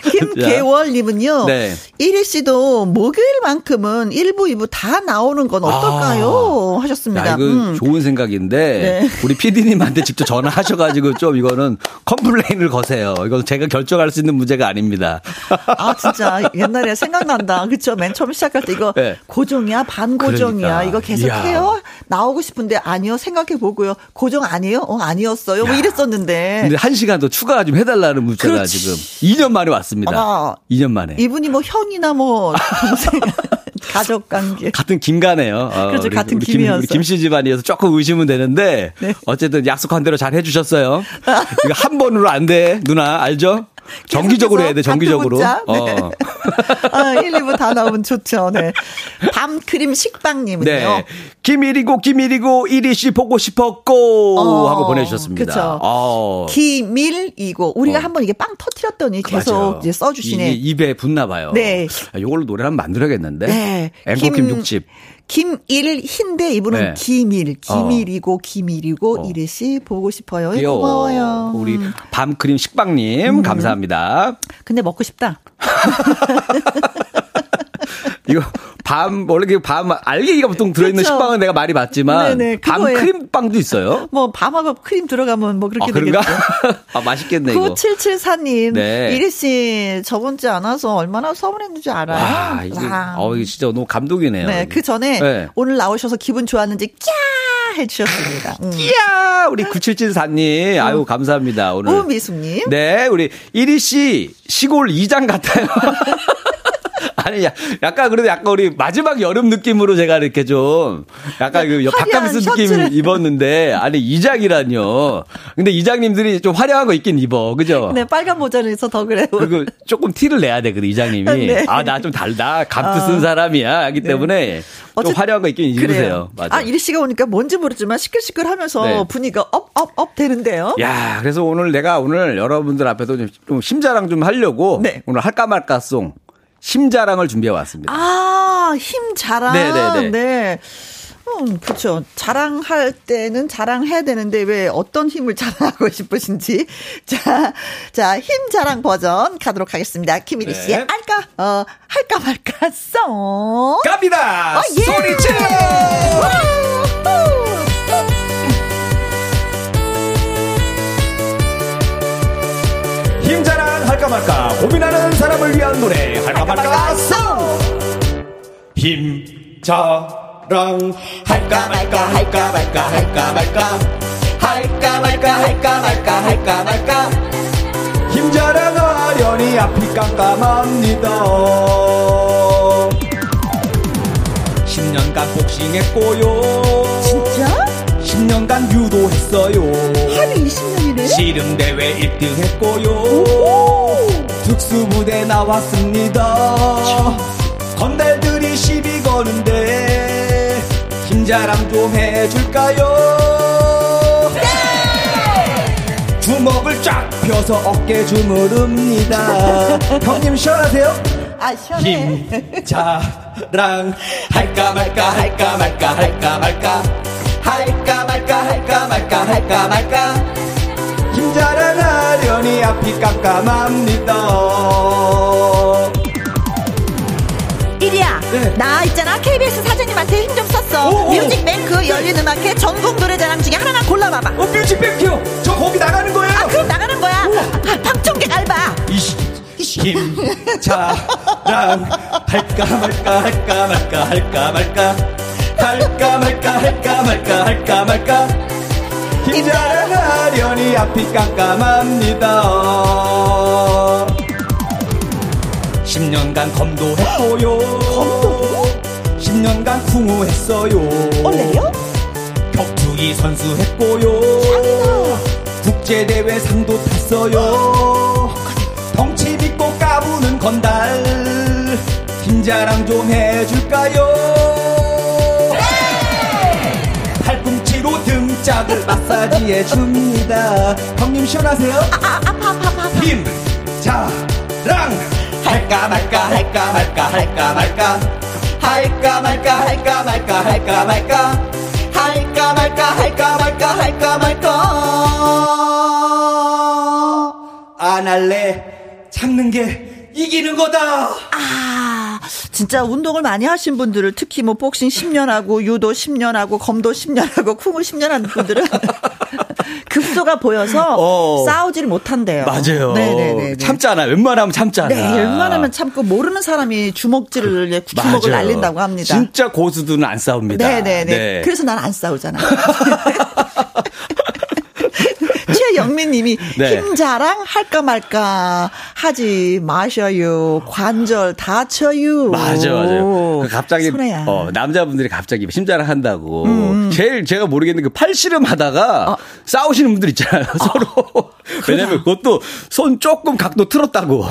<laughs> 김계월님은요. 네. 이리 씨도 목요일만큼은 1부, 2부 다 나오는 건 어떨까요? 하셨습니다. 야, 이거 음. 좋은 생각인데 네. 우리 PD님한테 직접 전화하셔가지고 좀 이거는 컴플레인을 거세요. 이건 제가 결정할 수 있는 문제가 아닙니다. 아, 진짜 옛날에 생각난다. 그쵸? 맨 처음 시작할 때 이거 네. 고 정이야? 반고정이야? 그러니까. 이거 계속 이야. 해요? 나오고 싶은데 아니요. 생각해 보고요. 고정 아니에요? 어, 아니었어요. 뭐 이랬었는데. 근데 한 시간 더 추가 좀 해달라는 문자가 그렇지. 지금 2년 만에 왔습니다. 아. 2년 만에. 이분이 뭐 형이나 뭐 동생, <laughs> 가족 관계. 같은 김가네요. 어, 그렇죠, 같은 우리 김, 김이어서. 우리 김씨 집안이어서 조금 의심은 되는데 네. 어쨌든 약속한 대로 잘 해주셨어요. 이거 한 번으로 안 돼, 누나 알죠? 정기적으로 해야 돼, 정기적으로. 문자? 네. <laughs> 어. 아, 1, 2부 다 나오면 좋죠. 네. 밤크림 식빵님은요. 네. 김일이고, 김일이고, 이리씨 보고 싶었고, 어, 하고 보내주셨습니다. 그쵸. 어. 기밀이고 우리가 어. 한번 이게 빵 터트렸더니 계속 맞아요. 이제 써주시네. 이게 입에 붙나 봐요. 네. 아, 이걸로 노래 한번 만들어야겠는데. 네. 앵콜킴 육집. 김일 흰데 이분은 네. 기밀, 기밀이고 기밀이고 어. 이래시 보고 싶어요. 귀여워. 고마워요. 우리 음. 밤크림 식빵님, 감사합니다. 근데 먹고 싶다. <laughs> 이거 밤 원래 그 밤 알갱이가 보통 들어있는 그쵸. 식빵은 내가 많이 봤지만 네네, 밤 그거예요. 크림빵도 있어요. 뭐 밤하고 크림 들어가면 뭐아 그렇게 그런가? 되겠죠. <laughs> 아 맛있겠네 이거. 9774님, 네. 이리 씨 저번 주에 안 와서 얼마나 서운했는지 알아요? 와 이게 와. 어 이게 진짜 너무 감동이네요. 네, 그 전에 네. 오늘 나오셔서 기분 좋았는지 꺄 해주셨습니다. 음. 이야 우리 9774님 아유 감사합니다 오늘. 우미숙님. 네 우리 이리 씨 시골 이장 같아요. <laughs> 아니, 야, 약간 그래도 약간 우리 마지막 여름 느낌으로 제가 이렇게 좀 약간 그 화려한 바캉스 느낌. 입었는데 아니 이장이라뇨. 근데 이장님들이 좀 화려한 거 입긴 입어, 그죠? 네, 빨간 모자를 해서 더 그래요. 그리고 조금 티를 내야 돼, 그 이장님이. 네. 아, 나 좀 달다. 감투 쓴 아. 사람이야. 하기 때문에 좀 화려한 거 입긴 입으세요. 맞아. 아, 이리 씨가 오니까 뭔지 모르지만 시끌시끌하면서 네. 분위기가 up, up, up 되는데요. 야, 그래서 오늘 내가 오늘 여러분들 앞에서 좀, 좀 심자랑 좀 하려고 네. 오늘 할까 말까송 심자랑을 준비해 왔습니다. 아, 힘 자랑. 네네네. 네. 음, 그렇죠. 자랑할 때는 자랑해야 되는데 왜 어떤 힘을 <laughs> 자랑하고 싶으신지. 자, 자, 힘 자랑 버전 가도록 하겠습니다. 김일희 네. 씨의 할까, 어, 할까 말까 송. 갑니다. 어, 예! 소리 질러. 힘자랑 할까 말까 고민하는 사람을 위한 노래. 할까 말까 힘자랑 할까 말까 할까 말까 할까 말까. 할까 말까 할까 말까 할까 말까. 힘 자랑하렴 나련히 앞이 깜깜합니다. 10년간 복싱했고요 진짜? 10년간 유도했어요 한 20년이네. 씨름 대회 1등 했고요 특수부대 나왔습니다 건달들이 시비 거는데 힘자랑 좀 해줄까요 주먹을 쫙 펴서 어깨 주무릅니다 <laughs> 형님 시원하세요? 아, 시원해. 힘자랑 할까 말까 할까 말까 할까 말까 할까 말까 할까 말까 할까 말까 힘 자랑 하려니 앞이 깜깜합니다 이리야, 네. 나 있잖아 KBS 사장님한테 힘 좀 썼어. 오, 오. 뮤직뱅크 열린 음악회 전국 노래자랑 중에 하나만 골라봐봐. 어 뮤직뱅크요 저 거기 나가는 거예요 아, 그럼 나가는 거야. 아, 방청객 알바. 이씨 힘자랑 할까 말까 할까 말까 할까 말까 할까 말까 할까 말까 할까 말까. 힘자랑 하려니 앞이 깜깜합니다. 10년간 검도했고요. 검도? 10년간 쿵우했어요. 원래요? 격투기 선수 했고요. 국제대회 상도 탔어요. 덩치 빚고 까부는 건달. 힘자랑 좀 해줄까요 팔꿈치로 등짝을 마사지해 줍니다. 형님 시원하세요? 힘 자랑. 할까 말까 할까 말까 할까 말까. 할까 말까 할까 말까 할까 말까. 할까 말까 할까 말까 할까 말까. 안 할래. 참는 게 이기는 거다. 아, 진짜 운동을 많이 하신 분들을 특히 뭐 복싱 10년 하고 유도 10년 하고 검도 10년 하고 쿵을 10년 하는 분들은 <laughs> 급소가 보여서 어. 싸우지를 못한대요. 맞아요 네네네. 참잖아 웬만하면 참잖아 네, 웬만하면 참고 모르는 사람이 주먹질을 예, 주먹을 맞아요. 날린다고 합니다. 진짜 고수들은 안 싸웁니다 네네네. 네. 그래서 난 안 싸우잖아. <laughs> 최영민님이 <laughs> 네. 힘 자랑 할까 말까 하지 마셔요. 관절 다쳐요. 맞아, 맞아요. 그 갑자기, 손해야. 음, 어, 남자분들이 갑자기 심자랑 한다고. 제일 제가 모르겠는 그 팔씨름 하다가 어. 싸우시는 분들 있잖아요, 서로. <laughs> 왜냐면 그것도 손 조금 각도 틀었다고.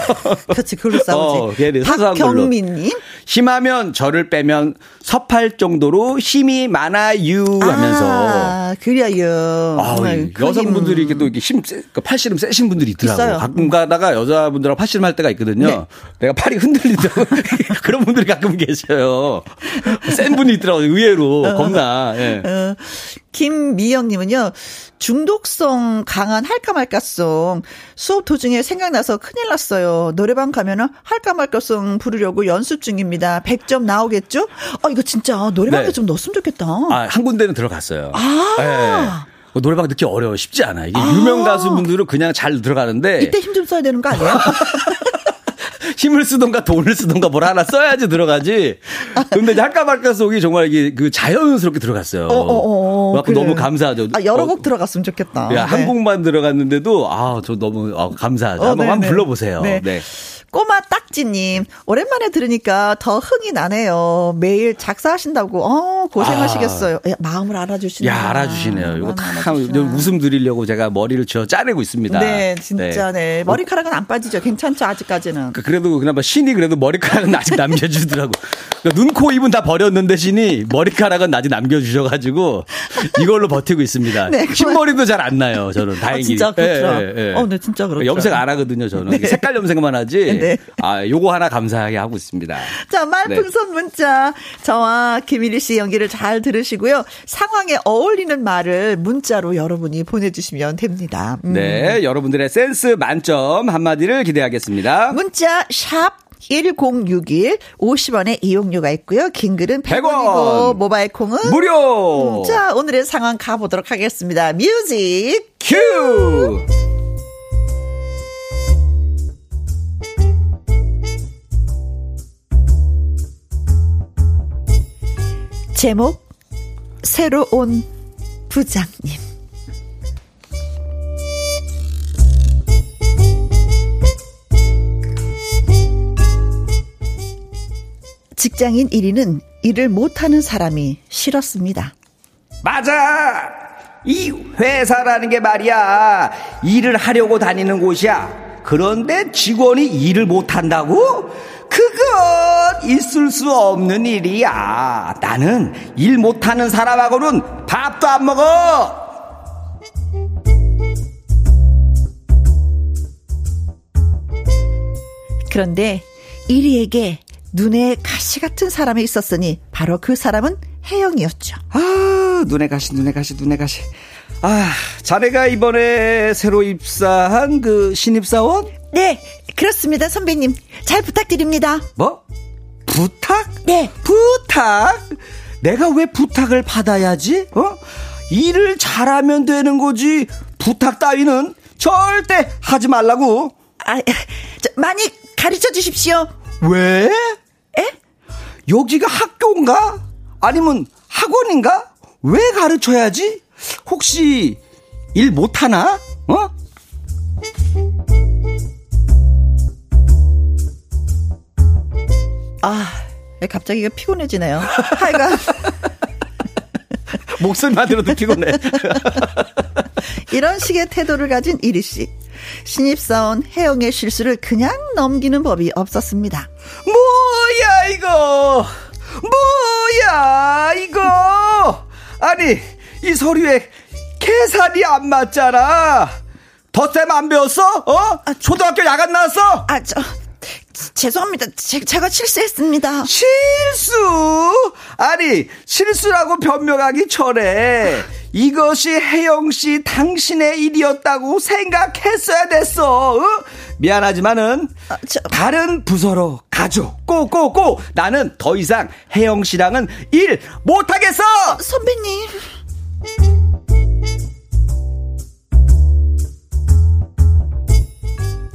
<laughs> 그렇지, 그걸로 싸우지. 어. 박경민님. 힘하면 저를 빼면 섭할 정도로 힘이 많아요 하면서. 아, 그래요. 아, 여성분들 이 힘. 이렇게 또 이렇게 힘, 세, 그 팔씨름 세신 분들이 있더라고요. 있어요. 가끔 가다가 여자분들하고 팔씨름 할 때가 있거든요. 네. 내가 팔이 흔들리더라고. <laughs> 그런 분들이 가끔 계셔요. 센 분이 있더라고요. 의외로. 겁나. 예. 어, 김미영님은요, 중독성 강한 할까 말까송 수업 도중에 생각나서 큰일 났어요. 노래방 가면은 할까 말까송 부르려고 연습 중입니다. 100점 나오겠죠? 어, 이거 진짜 노래방에 네. 좀 넣었으면 좋겠다. 아, 한 군데는 들어갔어요. 아. 예. 그 노래방 듣기 어려워. 쉽지 않아. 이게 아. 유명 가수분들은 그냥 잘 들어가는데 이때 힘 좀 써야 되는 거 아니에요? <laughs> 힘을 쓰던가 돈을 쓰던가 뭘 하나 써야지 들어가지. 근데 이제 할까 말까 속이 정말 이게 그 자연스럽게 들어갔어요. 어, 어, 어, 그래갖고 그래. 너무 감사하죠. 아, 여러 어, 곡 들어갔으면 좋겠다. 야, 한 네. 곡만 들어갔는데도 아, 저 너무 아, 감사하죠. 어, 한번 네, 한번 네. 불러보세요. 네. 네. 꼬마 딱지님, 오랜만에 들으니까 더 흥이 나네요. 매일 작사하신다고, 어, 고생하시겠어요. 야, 마음을 알아주시네요. 야, 알아주시네요. 이거 다. 웃음 드리려고 제가 머리를 쥐어 짜내고 있습니다. 네, 진짜, 네. 머리카락은 안 빠지죠. 괜찮죠, 아직까지는. 그- 그래도 그나마 신이 그래도 머리카락은 아직 <laughs> 남겨주더라고. 그러니까 눈, 코, 입은 다 버렸는데 신이 머리카락은 아직 남겨주셔가지고 이걸로 버티고 있습니다. <laughs> 네, 흰머리도 잘 안 나요, 저는. 다행히. 진짜 그렇더라. 어, 네, 진짜 그렇더라. 염색 안 하거든요, 저는. 네. 색깔 염색만 하지. 네. 아, 요거 하나 감사하게 하고 있습니다. 자, 말풍선 문자. 저와 김일희 씨 연기를 잘 들으시고요. 상황에 어울리는 말을 문자로 여러분이 보내주시면 됩니다. 음. 네, 여러분들의 센스 만점 한마디를 기대하겠습니다. 문자 샵 1061 50원의 이용료가 있고요. 긴 글은 100원이고 100원. 모바일 콩은 무료! 음, 자, 오늘의 상황 가보도록 하겠습니다. 뮤직 큐! 제목 새로 온 부장님 직장인 1위는 일을 못하는 사람이 싫었습니다. 맞아! 이 회사라는 게 말이야. 일을 하려고 다니는 곳이야. 그런데 직원이 일을 못한다고? 그건 있을 수 없는 일이야. 나는 일 못하는 사람하고는 밥도 안 먹어! 그런데 1위에게 눈에 가시 같은 사람이 있었으니 바로 그 사람은 혜영이었죠. 아, 눈에 가시, 눈에 가시, 눈에 가시. 아, 자네가 이번에 새로 입사한 그 신입사원? 네, 그렇습니다, 선배님. 잘 부탁드립니다. 뭐? 부탁? 네. 부탁? 내가 왜 부탁을 받아야지? 어? 일을 잘하면 되는 거지. 부탁 따위는 절대 하지 말라고. 아, 저, 많이 가르쳐 주십시오. 왜? 에? 여기가 학교인가? 아니면 학원인가? 왜 가르쳐야지? 혹시 일 못하나? 어? 아, 갑자기 피곤해지네요. 하여간. <laughs> 목소리만 들어도 피곤해. <laughs> 이런 식의 태도를 가진 이리 씨. 신입사원 혜영의 실수를 그냥 넘기는 법이 없었습니다. 뭐야 이거? 뭐야 이거? 아니 이 서류에 계산이 안 맞잖아. 덧셈 안 배웠어? 어? 초등학교 야간 나왔어? 아, 저, 죄송합니다. 제, 제가 실수했습니다. 실수? 아니, 실수라고 변명하기 전에 이것이 혜영 씨 당신의 일이었다고 생각했어야 됐어. 어? 미안하지만은 아, 저- 다른 부서로 가죠. 꼬꼬꼬. 나는 더 이상 혜영 씨랑은 일 못하겠어. 선배님.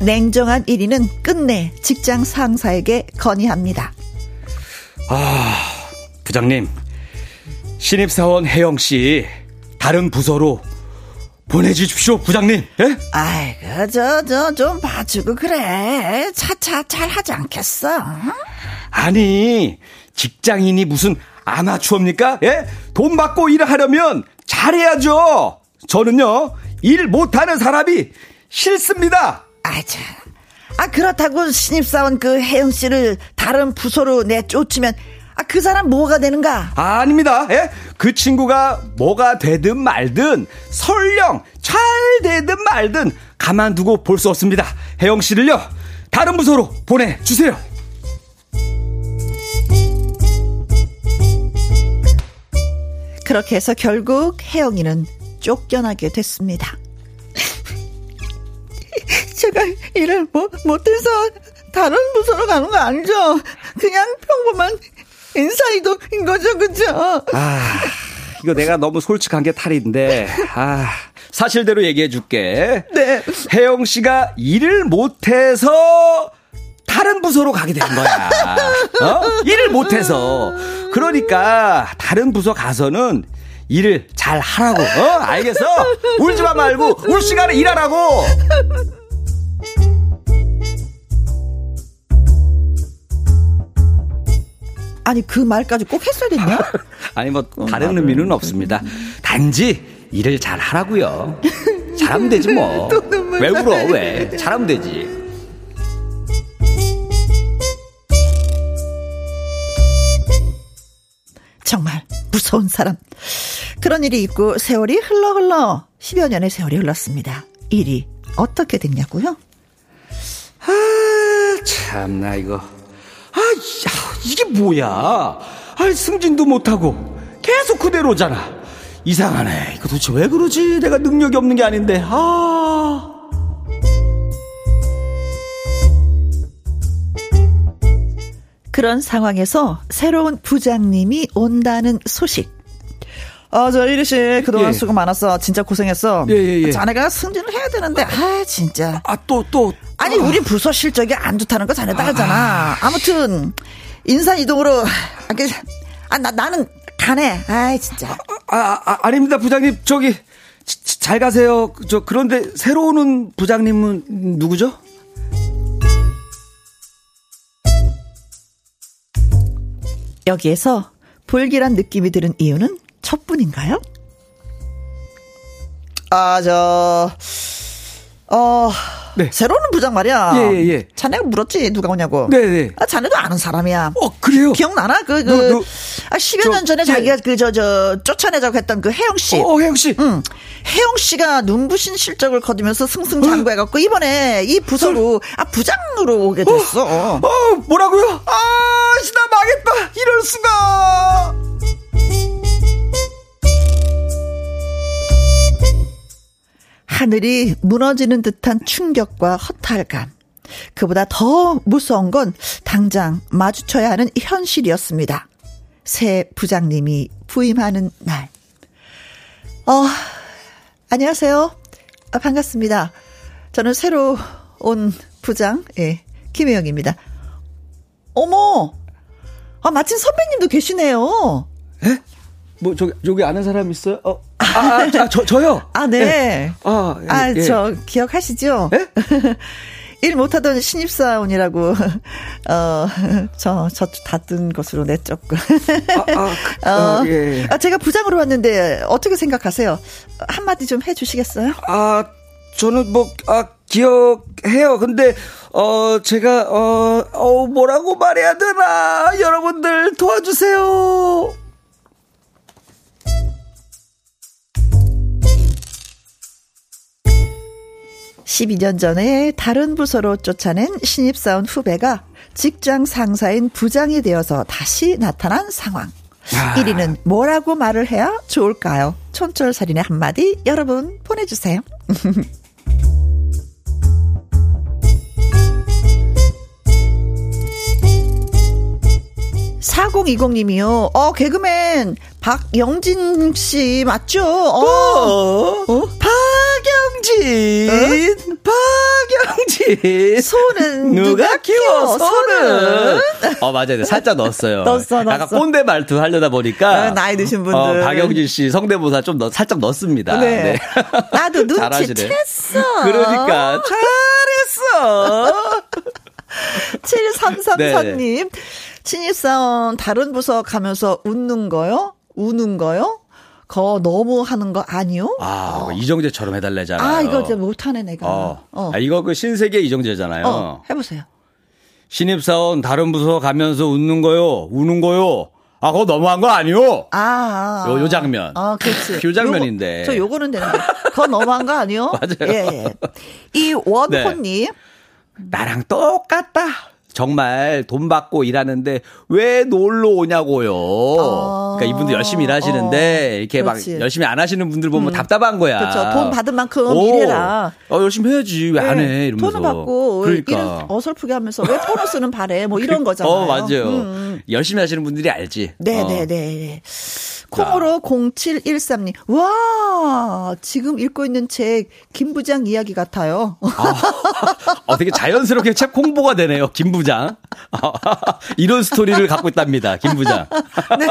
냉정한 1위는 끝내 직장 상사에게 건의합니다. 부장님, 신입사원 혜영 씨 다른 부서로 보내주십시오, 부장님. 예? 아이고, 저, 저, 좀 봐주고 그래. 차차 잘 하지 않겠어? 아니, 직장인이 무슨 아마추어입니까? 예? 돈 받고 일을 하려면 잘해야죠. 저는요, 일 못하는 사람이 싫습니다. 아, 참. 아, 그렇다고 신입사원 그 혜영 씨를 다른 부서로 내쫓으면, 아, 그 사람 뭐가 되는가? 아 닙니다. 예? 그 친구가 뭐가 되든 말든 설령 잘 되든 말든 가만두고 볼 수 없습니다. 혜영 씨를요, 다른 부서로 보내 주세요. 그렇게 해서 결국 혜영이는 쫓겨나게 됐습니다. 제가 일을 못, 못해서 다른 부서로 가는 거 아니죠? 그냥 평범한 인사이동인 거죠, 그죠? 아, 이거 내가 너무 솔직한 게 탈인데, 아, 사실대로 얘기해 줄게. 네. 혜영 씨가 일을 못해서 다른 부서로 가게 된 거야. 어? 일을 못해서. 그러니까 다른 부서 가서는 일을 잘 하라고. 어? 알겠어? 울지 마 말고 울 시간에 일하라고. 아니, 그 말까지 꼭 했어야 됐냐? <laughs> 아니 뭐 다른 의미는 없습니다. 단지 일을 잘 하라고요. 잘하면 <laughs> 되지 뭐. 왜 울어? 왜? 잘하면 되지. 정말 무서운 사람. 그런 일이 있고 세월이 흘러 흘러 10여 년의 세월이 흘렀습니다. 일이 어떻게 됐냐고요? 아, 참나 이거. 아, 야, 이게 뭐야? 아, 승진도 못하고 계속 그대로잖아. 이상하네. 이거 도대체 왜 그러지? 내가 능력이 없는 게 아닌데. 아. 그런 상황에서 새로운 부장님이 온다는 소식. 어, 저 이리 씨 그동안 예. 수고 많았어. 진짜 고생했어. 예, 예, 예. 자네가 승진을 해야 되는데, 아, 진짜. 아, 또, 또. 아니, 우리 부서 실적이 안 좋다는 거 자네도 알잖아. 아무튼, 인사 이동으로, 아, 그, 아, 나, 나는 가네. 아이, 진짜. 아, 아, 아닙니다, 부장님. 저기, 지- 지- 잘 가세요. 저, 그런데 새로 오는 부장님은 누구죠? 여기에서 불길한 느낌이 드는 이유는 첫뿐인가요? 아, 저, 어, 네. 새로 오는 부장 말이야. 예, 예, 예. 자네가 물었지, 누가 오냐고. 네, 네. 아, 자네도 아는 사람이야. 어, 그래요? 기억나나? 그, 그, 누, 누, 아, 10여 저, 년 전에 예. 자기가 그, 저, 저, 쫓아내자고 했던 그 혜영 씨. 어, 혜영 씨. 응. 혜영 씨가 눈부신 실적을 거두면서 승승장구 해갖고 이번에 이 부서로, 아, 부장으로 오게 됐어. 어, 뭐라고요? 아, 씨, 나 망했다. 이럴 수가. 하늘이 무너지는 듯한 충격과 허탈감. 그보다 더 무서운 건 당장 마주쳐야 하는 현실이었습니다. 새 부장님이 부임하는 날. 어, 안녕하세요. 아, 반갑습니다. 저는 새로 온 부장, 예, 김혜영입니다. 어머! 아, 마침 선배님도 계시네요. 예? 뭐, 저기, 저기 아는 사람 있어요? 어, 아, 아, 아, 저, 저요? 아, 네. 아, 예, 아, 예. 저 기억하시죠? 예? <laughs> 일 못하던 신입사원이라고 어, 저, 저 닫은 것으로 내쫓고. 아, 아, <laughs> 그, 어, 예. 아, 제가 부장으로 왔는데 어떻게 생각하세요? 한마디 좀 해주시겠어요? 아, 저는 뭐, 아, 기억해요. 근데, 어, 제가, 어, 어, 뭐라고 말해야 되나. 여러분들 도와주세요. 12년 전에 다른 부서로 쫓아낸 신입사원 후배가 직장 상사인 부장이 되어서 다시 나타난 상황. 아. 1위는 뭐라고 말을 해야 좋을까요? 촌철살인의 한마디 여러분 보내주세요. <laughs> 4020님이요. 어, 개그맨 박영진 씨 맞죠? 어. 어? 박영진, 박영진. 소는 누가 키워, 소는? 소는? 어, 맞아요. 살짝 넣었어요. 넣었어, 약간 넣었어. 꼰대 말투 하려다 보니까. 어, 나이 드신 분들. 어, 박영진 씨 성대모사 좀 넣, 살짝 넣습니다. 네. 나도 잘하시네. 눈치챘어. 그러니까, 잘했어. 7334님. 신입사원 다른 부서 가면서 웃는 거요? 우는 거요? 거 너무 하는 거 아니요? 아, 뭐 이정재처럼 해달래잖아요. 아, 이거 못하네, 내가. 어. 어. 아, 이거 그 신세계 이정재잖아요. 어, 해보세요. 신입사원 다른 부서 가면서 웃는 거요, 우는 거요. 아, 그거 너무한 거 아니요? 아, 아. 요- 요 장면. 아, 그렇지. <laughs> 요 장면인데. 요거, 저 요거는 되는데. 그거 너무한 거 아니요? <laughs> 맞아요. 예, 예. 이 원호님. 나랑 똑같다. 정말 돈 받고 일하는데 왜 놀러 오냐고요. 어. 그러니까 이분들 열심히 일하시는데 어. 이렇게 그렇지. 막 열심히 안 하시는 분들 보면 답답한 거야. 그렇죠. 돈 받은 만큼 오. 일해라. 어, 열심히 해야지. 왜안 네, 해? 이러면서. 돈을 받고 일을 그러니까. 어설프게 하면서 왜 보너스는 바래? 뭐 이런 거잖아요. 어, 맞아요. 음. 열심히 하시는 분들이 알지. 네, 어. 네, 네. 콩으로 0713님. 와, 지금 읽고 있는 책 김부장 이야기 같아요. 어, 되게 자연스럽게 책 홍보가 되네요. 김 부장. <laughs> 이런 스토리를 갖고 있답니다. 김 부장. 네.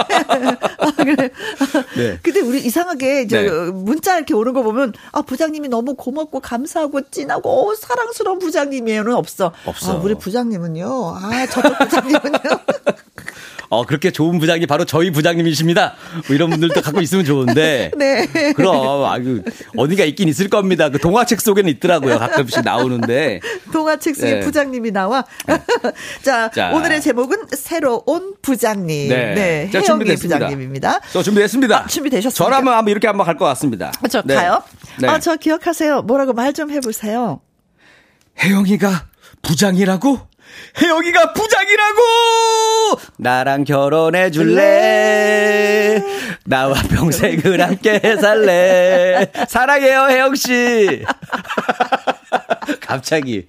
아, 그래. 네. 근데 우리 이상하게 저 네. 문자 이렇게 오는 거 보면 아 부장님이 너무 고맙고 감사하고 찐하고 어, 사랑스러운 부장님이에는 없어. 없어. 아, 우리 부장님은요. 아 저쪽 부장님은요. 어, 그렇게 좋은 부장이 바로 저희 부장님이십니다. 뭐 이런 분들도 갖고 있으면 좋은데. <laughs> 네. 그럼, 아유, 어디가 있긴 있을 겁니다. 그 동화책 속에는 있더라고요. 가끔씩 나오는데. 동화책 속에 네. 부장님이 나와. <laughs> 자, 자. 오늘의 제목은 새로 온 부장님. 네. 네. 자, 혜영이 준비됐습니다. 부장님입니다. 저 준비됐습니다. 아, 준비되셨습니까? 저라면 한번 이렇게 한번 갈 것 같습니다. 아, 저 네. 가요? 네. 아, 저 기억하세요. 뭐라고 말 좀 해보세요. 혜영이가 부장이라고? 혜영이가 부장이라고! 나랑 결혼해 줄래? 나와 평생을 함께 살래? 사랑해요, 혜영씨! <laughs> <laughs> 갑자기,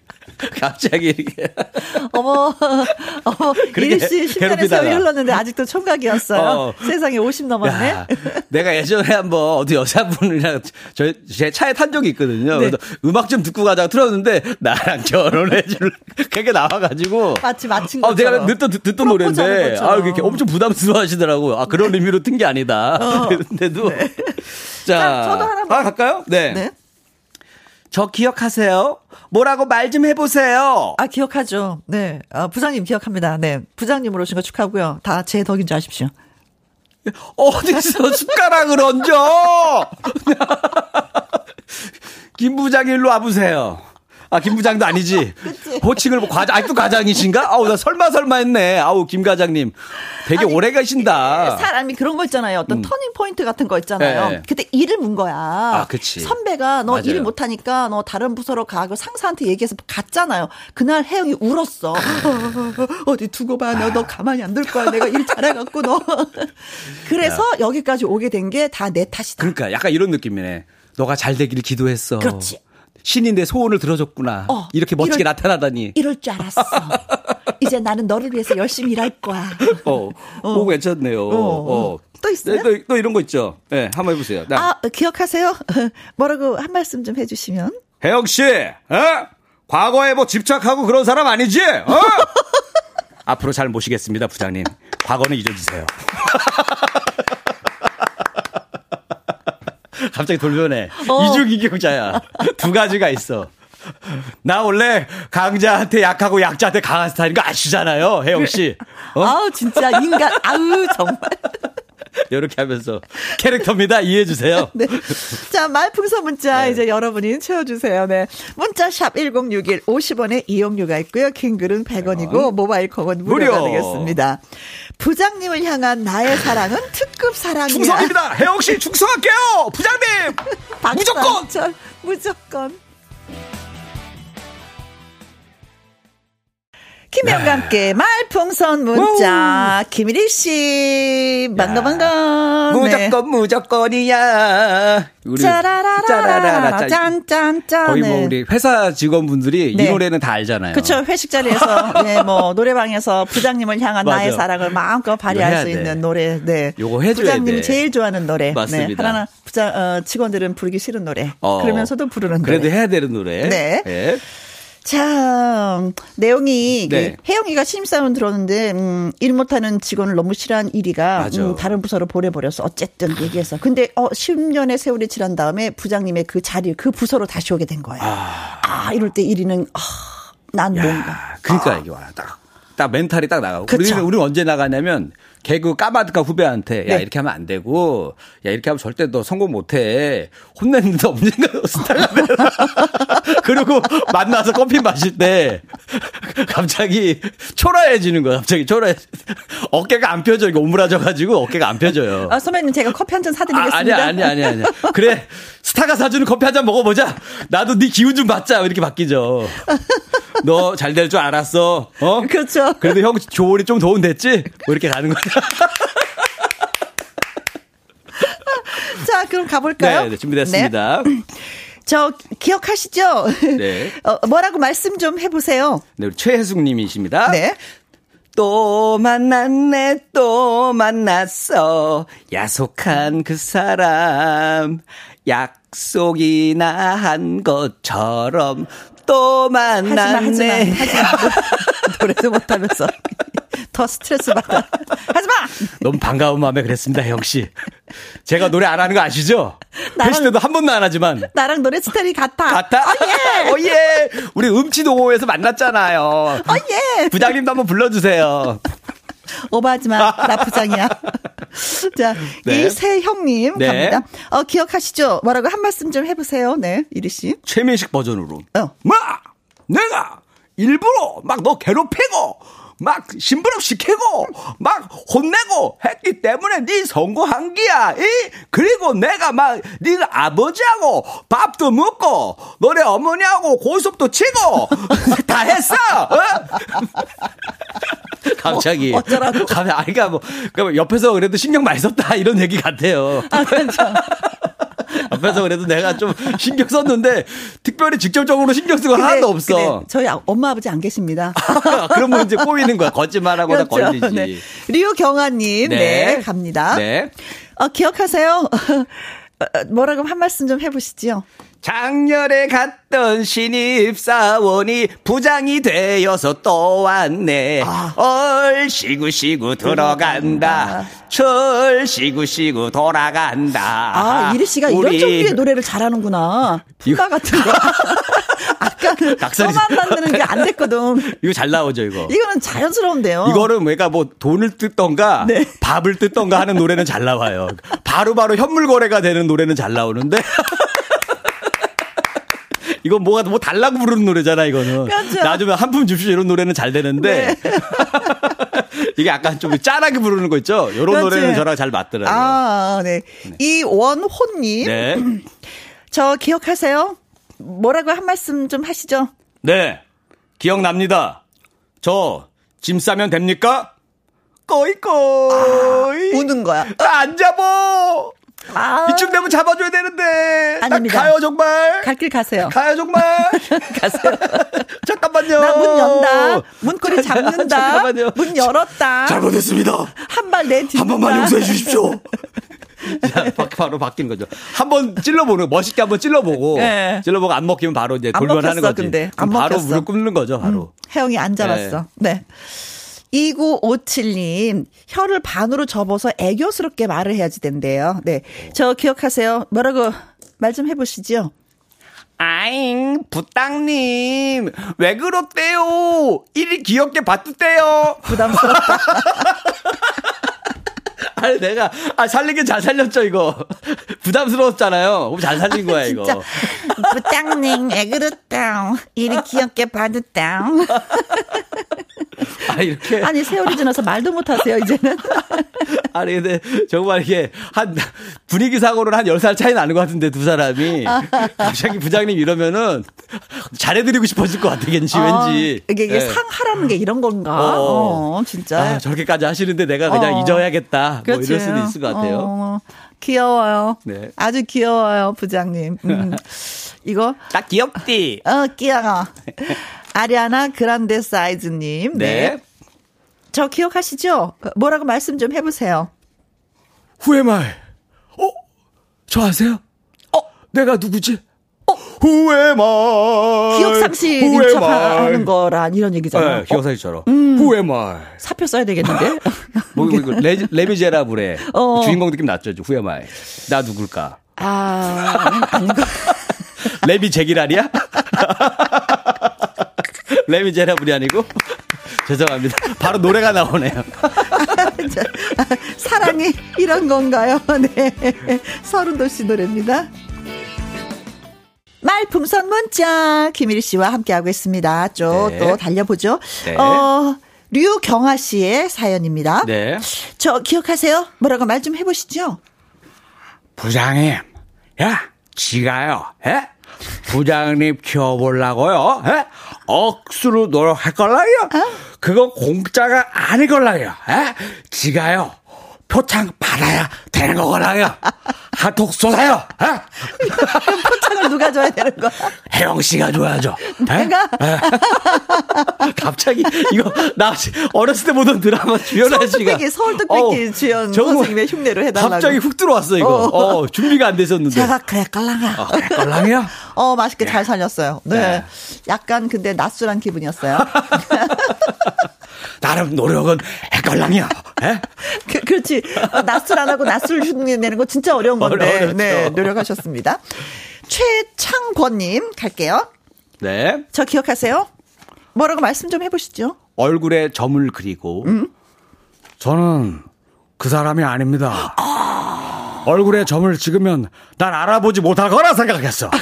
갑자기 이렇게. 어머, 어머, 이리 씨 10년의 괴롭히다가. 세월이 흘렀는데 아직도 총각이었어요. 어. 세상에 50 넘었네. 야, 내가 예전에 한번 어디 여자분이랑 저, 제 차에 탄 적이 있거든요. 네. 그래서 음악 좀 듣고 가다가 틀었는데 나랑 결혼해 줄 그게 나와가지고. 마치 마친 아, 것처럼. 제가 듣던, 듣던 노래인데. 아, 이렇게 엄청 부담스러워 하시더라고요. 아, 그런 의미로 튼 게 아니다. 어. <laughs> 그런데도. 자, 자, 저도 하나 아, 갈까요? 네. 네. 저 기억하세요? 뭐라고 말 좀 해보세요. 아, 기억하죠. 네. 아, 부장님 기억합니다. 네. 부장님으로 오신 거 축하하고요. 다 제 덕인 줄 아십시오. <laughs> 어디서 숟가락을 얹어? <laughs> 김 부장 일로 와보세요. 아, 김 부장도 아니지. <laughs> 호칭을 뭐 과장, 아직도 과장이신가? 아우, 나 설마 설마 했네. 아우, 김 과장님. 되게 아니, 오래 가신다. 사람이 그런 거 있잖아요. 어떤 음. 터닝 포인트 같은 거 있잖아요. 네. 그때 일을 문 거야. 아, 그치. 선배가 너 일 못하니까 너 다른 부서로 가고 상사한테 얘기해서 갔잖아요. 그날 혜영이 울었어. <laughs> 어디 두고 봐. 너, 너 가만히 안 둘 거야. 내가 일 잘해갖고 너. <laughs> 그래서 야. 여기까지 오게 된 게 다 내 탓이다. 그러니까 약간 이런 느낌이네. 너가 잘 되기를 기도했어. 그렇지. 신이 내 소원을 들어줬구나. 어, 이렇게 멋지게 이럴, 나타나다니. 이럴 줄 알았어. 이제 나는 너를 위해서 열심히 일할 거야. 어, 어. 오, 괜찮네요. 어, 어. 어. 또 있어요? 또, 또, 이런 거 있죠. 예, 네, 한번 해보세요. 네. 아, 기억하세요? <laughs> 뭐라고 한 말씀 좀 해주시면. 혜영 씨, 어? 과거에 뭐 집착하고 그런 사람 아니지? 어? <laughs> 앞으로 잘 모시겠습니다, 부장님. 과거는 잊어주세요. <laughs> <laughs> 갑자기 돌변해. 어. 이중이격자야. 두 가지가 있어. 나 원래 강자한테 약하고 약자한테 강한 스타일인 거 아시잖아요, 혜영 씨. 어? 아우 진짜 인간 아우 정말. <laughs> 이렇게 하면서 캐릭터입니다. 이해해 주세요. <laughs> 네. 자, 말풍선 문자 네. 이제 여러분이 채워 주세요. 네. 문자 샵 1061 50원에 이용료가 있고요. 킹글은 100원이고 모바일 콩은 무료가 무료. 되겠습니다. 부장님을 향한 나의 사랑은 특급 사랑이야. 충성입니다. 혜영 씨 충성할게요. 부장님. <laughs> 무조건. 무조건. 김혜영과 함께 말풍선 문자 김일희 씨 반가 반가 무조건 네. 무조건이야 우리 짜라라라 짠짠짠 거의 뭐 네. 우리 회사 직원분들이 네. 이 노래는 다 알잖아요. 그렇죠 회식 자리에서 <laughs> 네, 뭐 노래방에서 부장님을 향한. 나의 사랑을 마음껏 발휘할 수 돼. 있는 노래 네 요거 해줘야 부장님이 돼. 제일 좋아하는 노래 네. 맞습니다. 네. 하나 부장 어, 직원들은 부르기 싫은 노래 어. 그러면서도 부르는 노래 그래도 해야 되는 노래 네. 네. 참 내용이 네. 혜영이가 신입사원 들었는데 음, 일 못하는 직원을 너무 싫어한 1위가 음, 다른 부서로 보내버려서 어쨌든 얘기해서 근데 어 10년의 세월이 지난 다음에 부장님의 그 자리 그 부서로 다시 오게 된 거예요. 아, 아 이럴 때 1위는 아, 난 야, 뭔가 그러니까 아. 이게 와 딱. 딱 멘탈이 딱 나가고. 우리는, 우리는 언제 나가냐면 개그 까마득한 후배한테 야 네. 이렇게 하면 안 되고 야 이렇게 하면 절대 너 성공 못해. 혼냈는데 언젠가 스타일라 그리고 만나서 커피 마실 때 <laughs> 갑자기 초라해지는 거야 갑자기 초라해. 어깨가 안 펴져 이거 오므라져가지고 어깨가 안 펴져요. 아 선배님 제가 커피 한 잔 사드리겠습니다. 아, 아니야 아니야 아니야 아니야 그래 스타가 사주는 커피 한 잔 먹어보자. 나도 네 기운 좀 받자. 이렇게 바뀌죠. 너 잘 될 줄 알았어. 어? 그렇죠. 그래도 형 조언이 좀 도움 됐지? 뭐 이렇게 가는 거죠 <laughs> 자, 그럼 가볼까요? 네, 네 준비됐습니다. 네. <clears throat> 저 기억하시죠? 네. <laughs> 어, 뭐라고 말씀 좀 해보세요. 네, 우리 최혜숙 님이십니다. 네. 또 만났네, 또 만났어. 야속한 그 사람. 약속이나 한 것처럼 또 만났네. 하지마, 하지마, 하지마. 노래도 못하면서. <laughs> 더 스트레스 받아. <laughs> 하지 마! 너무 반가운 마음에 그랬습니다, 씨. 제가 노래 안 하는 거 아시죠? 회식 때도 한 번도 안 하지만. 나랑 노래 스타일이 같아. 같아? 어, 예! 어, 예! 우리 음치동호회에서 만났잖아요. 어, 예! 부장님도 한번 불러주세요. 오버하지 마. 나 부장이야. <laughs> 자, 네. 이세형님 네. 갑니다. 어, 기억하시죠? 뭐라고 한 말씀 좀 해보세요. 네, 이리 씨. 최민식 버전으로. 어. 마! 내가 일부러 막 너 괴롭히고 막 심부름 시 키고 막 혼내고 했기 때문에 네 성공한 기야. 이 그리고 내가 막 네 아버지하고 밥도 먹고 너네 어머니하고 고수업도 치고 <laughs> 다 했어. 어? <laughs> 갑자기 어, 어쩌라고? 갑자기 아이가 뭐 그러니까 옆에서 그래도 신경 많이 썼다 이런 얘기 같아요. 아, 그렇죠. <laughs> 앞에서 그래도 내가 좀 신경 썼는데 특별히 직접적으로 신경 쓰고 근데, 하나도 없어. 근데 저희 아, 엄마 아버지 안 계십니다. <laughs> 그러면 이제 꼬이는 거야. 거짓말하거나 그렇죠. 걸리지. 네. 류경아님, 네. 네, 갑니다. 네. 어, 기억하세요? 어, <laughs> 어, 뭐라고 한 말씀 좀 해보시죠. 작년에 갔던 신입사원이 부장이 되어서 또 왔네. 아. 얼씨구씨구 들어간다. 철씨구씨구 돌아간다. 아, 이리 씨가 이런 우리 종류의 노래를 잘하는구나. 풍가 같은 거. <laughs> 아까는 써만 <laughs> 만드는 게 안 됐거든. <laughs> 이거 잘 나오죠, 이거. 이거는 자연스러운데요. 이거는 내가 뭐 돈을 뜯던가 네. 밥을 뜯던가 하는 노래는 잘 나와요. 바로바로 현물 거래가 되는 노래는 잘 나오는데 이건 뭐가 뭐 달라고 부르는 노래잖아 이거는. 그렇죠. 나좀한푼 줍시오 이런 노래는 잘 되는데 네. <laughs> 이게 약간 좀 짠하게 부르는 거 있죠. 이런 그렇지. 노래는 저랑 잘 맞더라고요. 아, 네. 이원호님. 네. <clears throat> 저 기억하세요? 뭐라고 한 말씀 좀 하시죠? 네. 기억납니다. 저 짐 싸면 됩니까? 꺼이꺼이. 우는 거야. 안 잡어. 아, 이쯤 되면 잡아줘야 되는데. 나 아닙니다. 가요 정말. 갈 길 가세요. 가요 정말. <laughs> 가세요. <laughs> 잠깐만요. 나 문 연다. 문고리 잠- 잠근다. 잠깐만요. 문 열었다. 잘못했습니다. 한 발 내딛는다. 한 번만 용서해 주십시오. <laughs> 자, 바- 바로 바뀐 거죠. 한번 찔러보는, 멋있게 한번 찔러보고, 네. 찔러보고 안 먹히면 바로 이제 안 돌변하는 먹혔어, 거지. 근데. 안 바로 먹혔어. 무릎 꿇는 거죠, 바로. 혜영이 안 잡았어. 네. 2957님, 혀를 반으로 접어서 애교스럽게 말을 해야지 된대요. 네. 저 기억하세요. 뭐라고 말 좀 해보시죠. 아잉, 부땅님, 왜 그렇대요? 이리 귀엽게 봤대요. 부담스럽다. <laughs> <laughs> 아니, 내가, 아, 살리긴 잘 살렸죠, 이거. <laughs> 부담스러웠잖아요. 잘 살린 거야, 이거. 진짜. 부장님, 애 그랬다. 이리 귀엽게 받았다. <laughs> 아, 이렇게. 아니, 세월이 지나서 말도 못하세요, 이제는. 아니, 근데 정말 이게 한 분위기상으로는 한 10살 차이 나는 것 같은데 두 사람이 갑자기 부장님 이러면은 잘해드리고 싶어질 것 같아, 왠지, 아, 왠지. 이게, 이게 예. 상하라는 게 이런 건가? 어. 어, 진짜. 아, 저렇게까지 하시는데 내가 그냥 어. 잊어야겠다. 뭐 그렇지. 이럴 수도 있을 것 같아요. 어, 귀여워요. 네. 아주 귀여워요, 부장님. 음. <laughs> 이거, 딱 귀엽디. 어, 귀여워. 아리아나 그란데 사이즈님. 네. 네. 저 기억하시죠? 뭐라고 말씀 좀 해보세요. 후회말. 어? 저 아세요? 어? 내가 누구지? 어? 후회말. 기억상실인 척 하는 거란 이런 얘기잖아요. 네, 어, 기억상실처럼. 후회말. 사표 써야 되겠는데? <laughs> 뭐, 이거, 이거 레, 레미제라블의 어. 주인공 느낌 났죠, 후회말. 나 누굴까? 아, 아닌. 레미 제기랄이야? 레미 제라블이 아니고? <laughs> 죄송합니다. 바로 노래가 나오네요. <laughs> 자, 사랑이 이런 건가요? 네. 서른도 씨 노래입니다. 말풍선 문자 김일희 씨와 함께하고 있습니다. 쭉 네. 또 달려보죠. 네. 어, 류경아 씨의 사연입니다. 네. 저 기억하세요? 뭐라고 말 좀 해보시죠. 부장님, 야, 지가요, 예? 부장님 키워보려고요, 예? 억수로 노력할 걸라요? 그거 공짜가 아니걸라요, 예? 지가요, 표창 받아야 되는 거걸라요? <laughs> 쏟아요, 예? 그럼 포창을 누가 줘야 되는 거야? 혜영 씨가 줘야죠. 예? 내가? <laughs> 갑자기 이거 나 어렸을 때 보던 드라마 주연아 씨가 서울뚝배기, 주연 선생님의 흉내로 해달라고. 갑자기 훅 들어왔어 이거. 어. 어, 준비가 안 됐었는데. 제가 그래 깔랑아. 아, 껄랑이야? 어, 맛있게 잘 살렸어요. 네. 네. 약간 근데 낯설한 기분이었어요. <laughs> 나름 노력은 헷갈랑이야. 예? <laughs> 그, 그렇지. 어, 낯설 안 하고 낯설 흉내 내는 거 진짜 어려운 건데. 어렵죠. 네, 노력하셨습니다. 최창권님 갈게요. 네. 저 기억하세요? 뭐라고 말씀 좀 해보시죠. 얼굴에 점을 그리고 저는 그 사람이 아닙니다. 얼굴에 점을 찍으면 난 알아보지 못할 거라 생각했어. <laughs>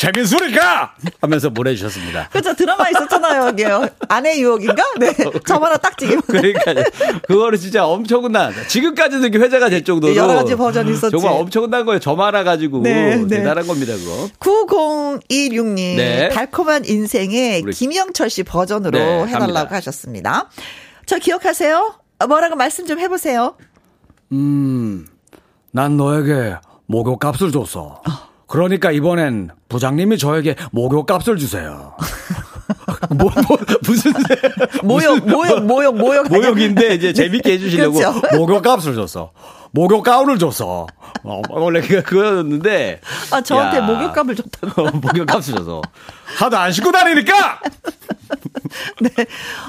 재민수니까 하면서 보내주셨습니다. 그렇죠. 드라마 있었잖아요. 여기요. 아내 유혹인가? 네. 점 하나 딱 찍으면. 그러니까 그거는 진짜 엄청난 지금까지도 이게 회자가 될 정도로 여러 가지 버전이 있었지. 정말 엄청난 거예요. 점 하나 가지고 네, 네. 대단한 겁니다 그거. 9026님 네. 달콤한 인생의 김영철 씨 버전으로 네, 해달라고 합니다. 하셨습니다. 저 기억하세요? 어, 뭐라고 말씀 좀 해보세요. 음, 난 너에게 목욕값을 줬어. 그러니까 이번엔 부장님이 저에게 목욕 값을 주세요. <laughs> 뭐, 뭐, 무슨 모욕, 모욕, 모욕, 모욕. 모욕인데 이제 재밌게 해주시려고 그렇죠. 목욕 값을 줬어. 목욕 가운을 줬어. 어, 원래 그, 그거였는데. 아, 저한테 목욕감을 줬다고. 목욕값을 줘서. 하도 안 씻고 다니니까! <laughs> 네.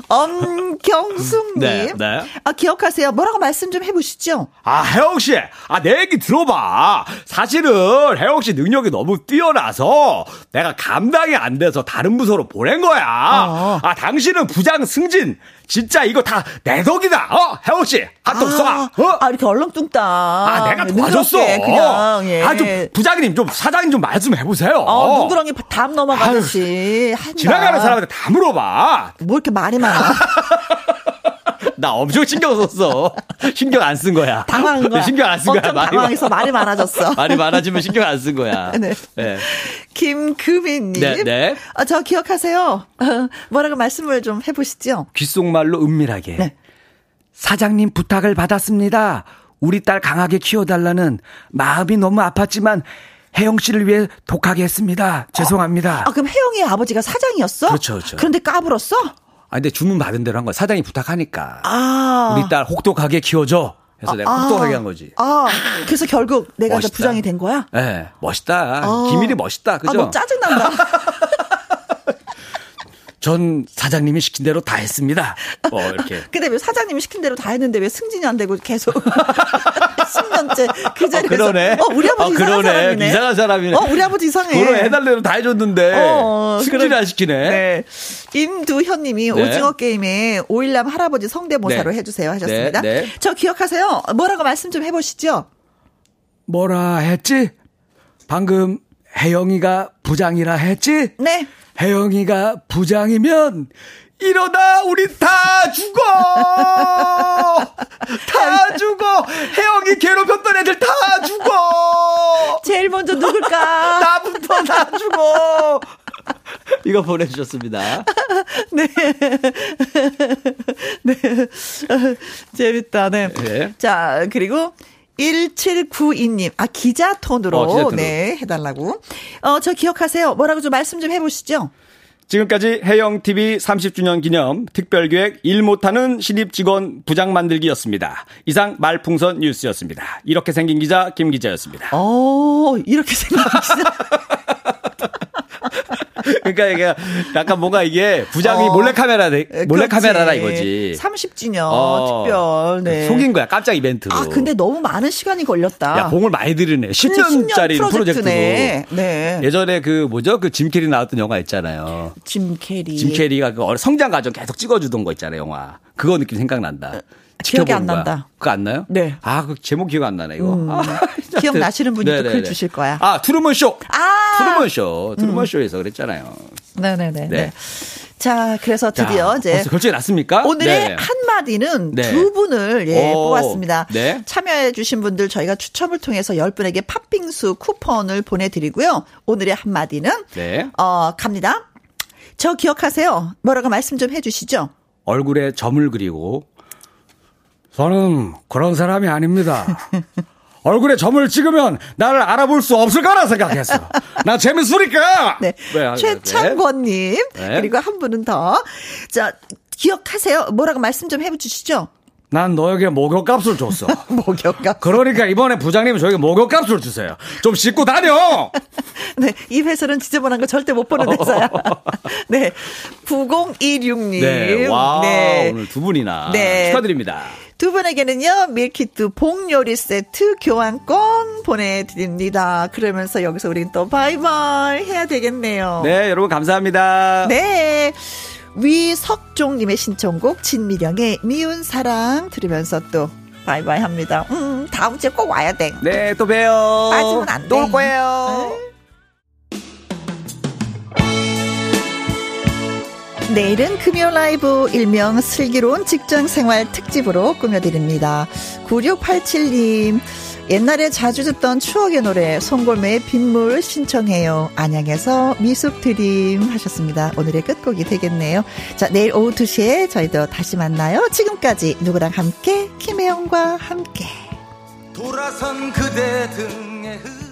엄경숙님. 네, 네. 아, 기억하세요. 뭐라고 말씀 좀 해보시죠. 아, 혜영 씨. 아, 내 얘기 들어봐. 사실은 혜영 씨 능력이 너무 뛰어나서 내가 감당이 안 돼서 다른 부서로 보낸 거야. 어. 아, 당신은 부장 승진. 진짜 이거 다 내 덕이다. 어, 혜영 씨. 한통 아, 쏴. 어? 아, 이렇게 얼렁뚱땅. 아, 내가 도와줬어. 그냥, 예. 아, 좀 부장님, 좀 사장님 좀 말씀 해보세요. 어, 눈두렁이 담 넘어가듯이. 한다. 지나가는 사람한테 다 물어봐. 뭐 이렇게 말이 많아. <laughs> 나 엄청 신경 썼어. <laughs> 신경 안 쓴 거야. 당황한 거야. 신경 안 쓴 거야. 엄청 당황해서 말이 많아졌어. <laughs> 말이 많아지면 신경 안 쓴 거야. 네. 네. 김금희님. 네, 네. 아, 저 기억하세요. 어, <laughs> 뭐라고 말씀을 좀 해보시죠. 귓속말로 은밀하게. 네. 사장님 부탁을 받았습니다. 우리 딸 강하게 키워달라는 마음이 너무 아팠지만 혜영 씨를 위해 독하게 했습니다. 죄송합니다. 아, 그럼 혜영이의 아버지가 사장이었어? 그렇죠, 그렇죠. 그런데 까불었어? 아, 근데 주문 받은 대로 한 거야. 사장이 부탁하니까. 아. 우리 딸 혹독하게 키워줘. 그래서 내가 혹독하게 한 거지. 아, 그래서 결국 내가 이제 멋있다. 부장이 된 거야? 예, 네, 멋있다. 아. 기밀이 멋있다. 그죠? 아, 너무 짜증난다. <laughs> 전 사장님이 시킨 대로 다 했습니다. 뭐 이렇게. <laughs> 근데 왜 사장님이 시킨 대로 다 했는데 왜 승진이 안 되고 계속 <laughs> 10년째 그 자리에서 그러네. 어, 우리 아버지 어, 이상한. 사람이네. 이상한 사람이네. 어, 우리 아버지 이상해. 그걸 해달래로 다 해줬는데 어, 승진 그래. 안 시키네. 네. 임두현님이 네. 오징어 게임에 오일남 할아버지 성대모사로 네. 해주세요 하셨습니다. 네, 네. 저 기억하세요? 뭐라고 말씀 좀 해보시죠. 뭐라 했지? 방금 혜영이가 부장이라 했지? 네. 혜영이가 부장이면 이러다 우리 다 죽어! <laughs> 다 죽어! 혜영이 괴롭혔던 애들 다 죽어! 제일 먼저 누굴까? <laughs> 나부터 다 죽어! 이거 보내주셨습니다. <laughs> 네. 네. 재밌다. 네. 네. 자, 그리고 1792님, 아, 기자 톤으로, 어, 기자 톤으로. 네, 해달라고. 어, 저 기억하세요. 뭐라고 좀 말씀 좀 해보시죠. 지금까지 해영TV 30주년 기념 특별기획 일 못하는 신입직원 부장 만들기였습니다. 이상 말풍선 뉴스였습니다. 이렇게 생긴 기자 김 기자였습니다. 어, 이렇게 생각하시죠? 그러니까 이게 약간 뭔가 이게 부장이 어. 몰래카메라 몰래카메라라. 이거지. 30주년 어. 특별, 네. 속인 거야 깜짝 이벤트로. 아, 근데 너무 많은 시간이 걸렸다. 야 공을 많이 들이네. 10년짜리 프로젝트로. 프로젝트네. 네. 예전에 그 뭐죠 그 짐 캐리 나왔던 영화 있잖아요. 짐 캐리. 짐 캐리가 그 성장 과정 계속 찍어주던 거 있잖아요 영화. 그거 느낌 생각난다. 기억이 안 거야. 난다. 그거 안 나요? 네. 아, 그 제목 기억 안 나네, 이거. <laughs> 아, 기억나시는 분이 또 네네네. 글 주실 거야. 아, 트루먼 쇼. 아! 트루먼 쇼. 트루먼 쇼에서 그랬잖아요. 네네네. 네. 네. 자, 그래서 드디어 자, 이제 결정이 났습니까? 오늘의 네. 한마디는 네. 두 분을 예, 오, 뽑았습니다. 네. 참여해 주신 분들 저희가 추첨을 통해서 10분에게 팥빙수 쿠폰을 보내 드리고요. 오늘의 한마디는, 네. 어, 갑니다. 저 기억하세요. 뭐라고 말씀 좀 해 주시죠. 얼굴에 점을 그리고 저는 그런 사람이 아닙니다. <laughs> 얼굴에 점을 찍으면 나를 알아볼 수 없을 거라 생각했어. 나 재밌으니까. 네. 네, 최창권님. 네. 그리고 한 분은 더. 자, 기억하세요. 뭐라고 말씀 좀 해주시죠. 난 너에게 목욕값을 줬어. <laughs> 목욕값. 그러니까 이번에 부장님 저에게 목욕값을 주세요. 좀 씻고 다녀. <laughs> 네, 이 회사는 지저분한 거 절대 못 보는 회사야. <laughs> 네, 9016님. 네, 와 네. 오늘 두 분이나 네. 축하드립니다. 두 분에게는요, 밀키트 복요리 세트 교환권 보내드립니다. 그러면서 여기서 우린 또 바이바이 해야 되겠네요. 네, 여러분 감사합니다. 네. 위석종님의 신청곡 진미령의 미운 사랑 들으면서 또 바이바이 합니다. 음, 다음 주에 꼭 와야 돼. 네, 또 봬요. 빠지면 안 돼. 또 올 거예요. 내일은 금요 라이브 일명 슬기로운 직장 생활 특집으로 꾸며드립니다. 9687님, 옛날에 자주 듣던 추억의 노래 송골매의 빗물 신청해요. 안양에서 미숙 드림 하셨습니다. 오늘의 끝곡이 되겠네요. 자, 내일 오후 2시에 저희도 다시 만나요. 지금까지 누구랑 함께 김혜영과 함께. 돌아선 그대 흐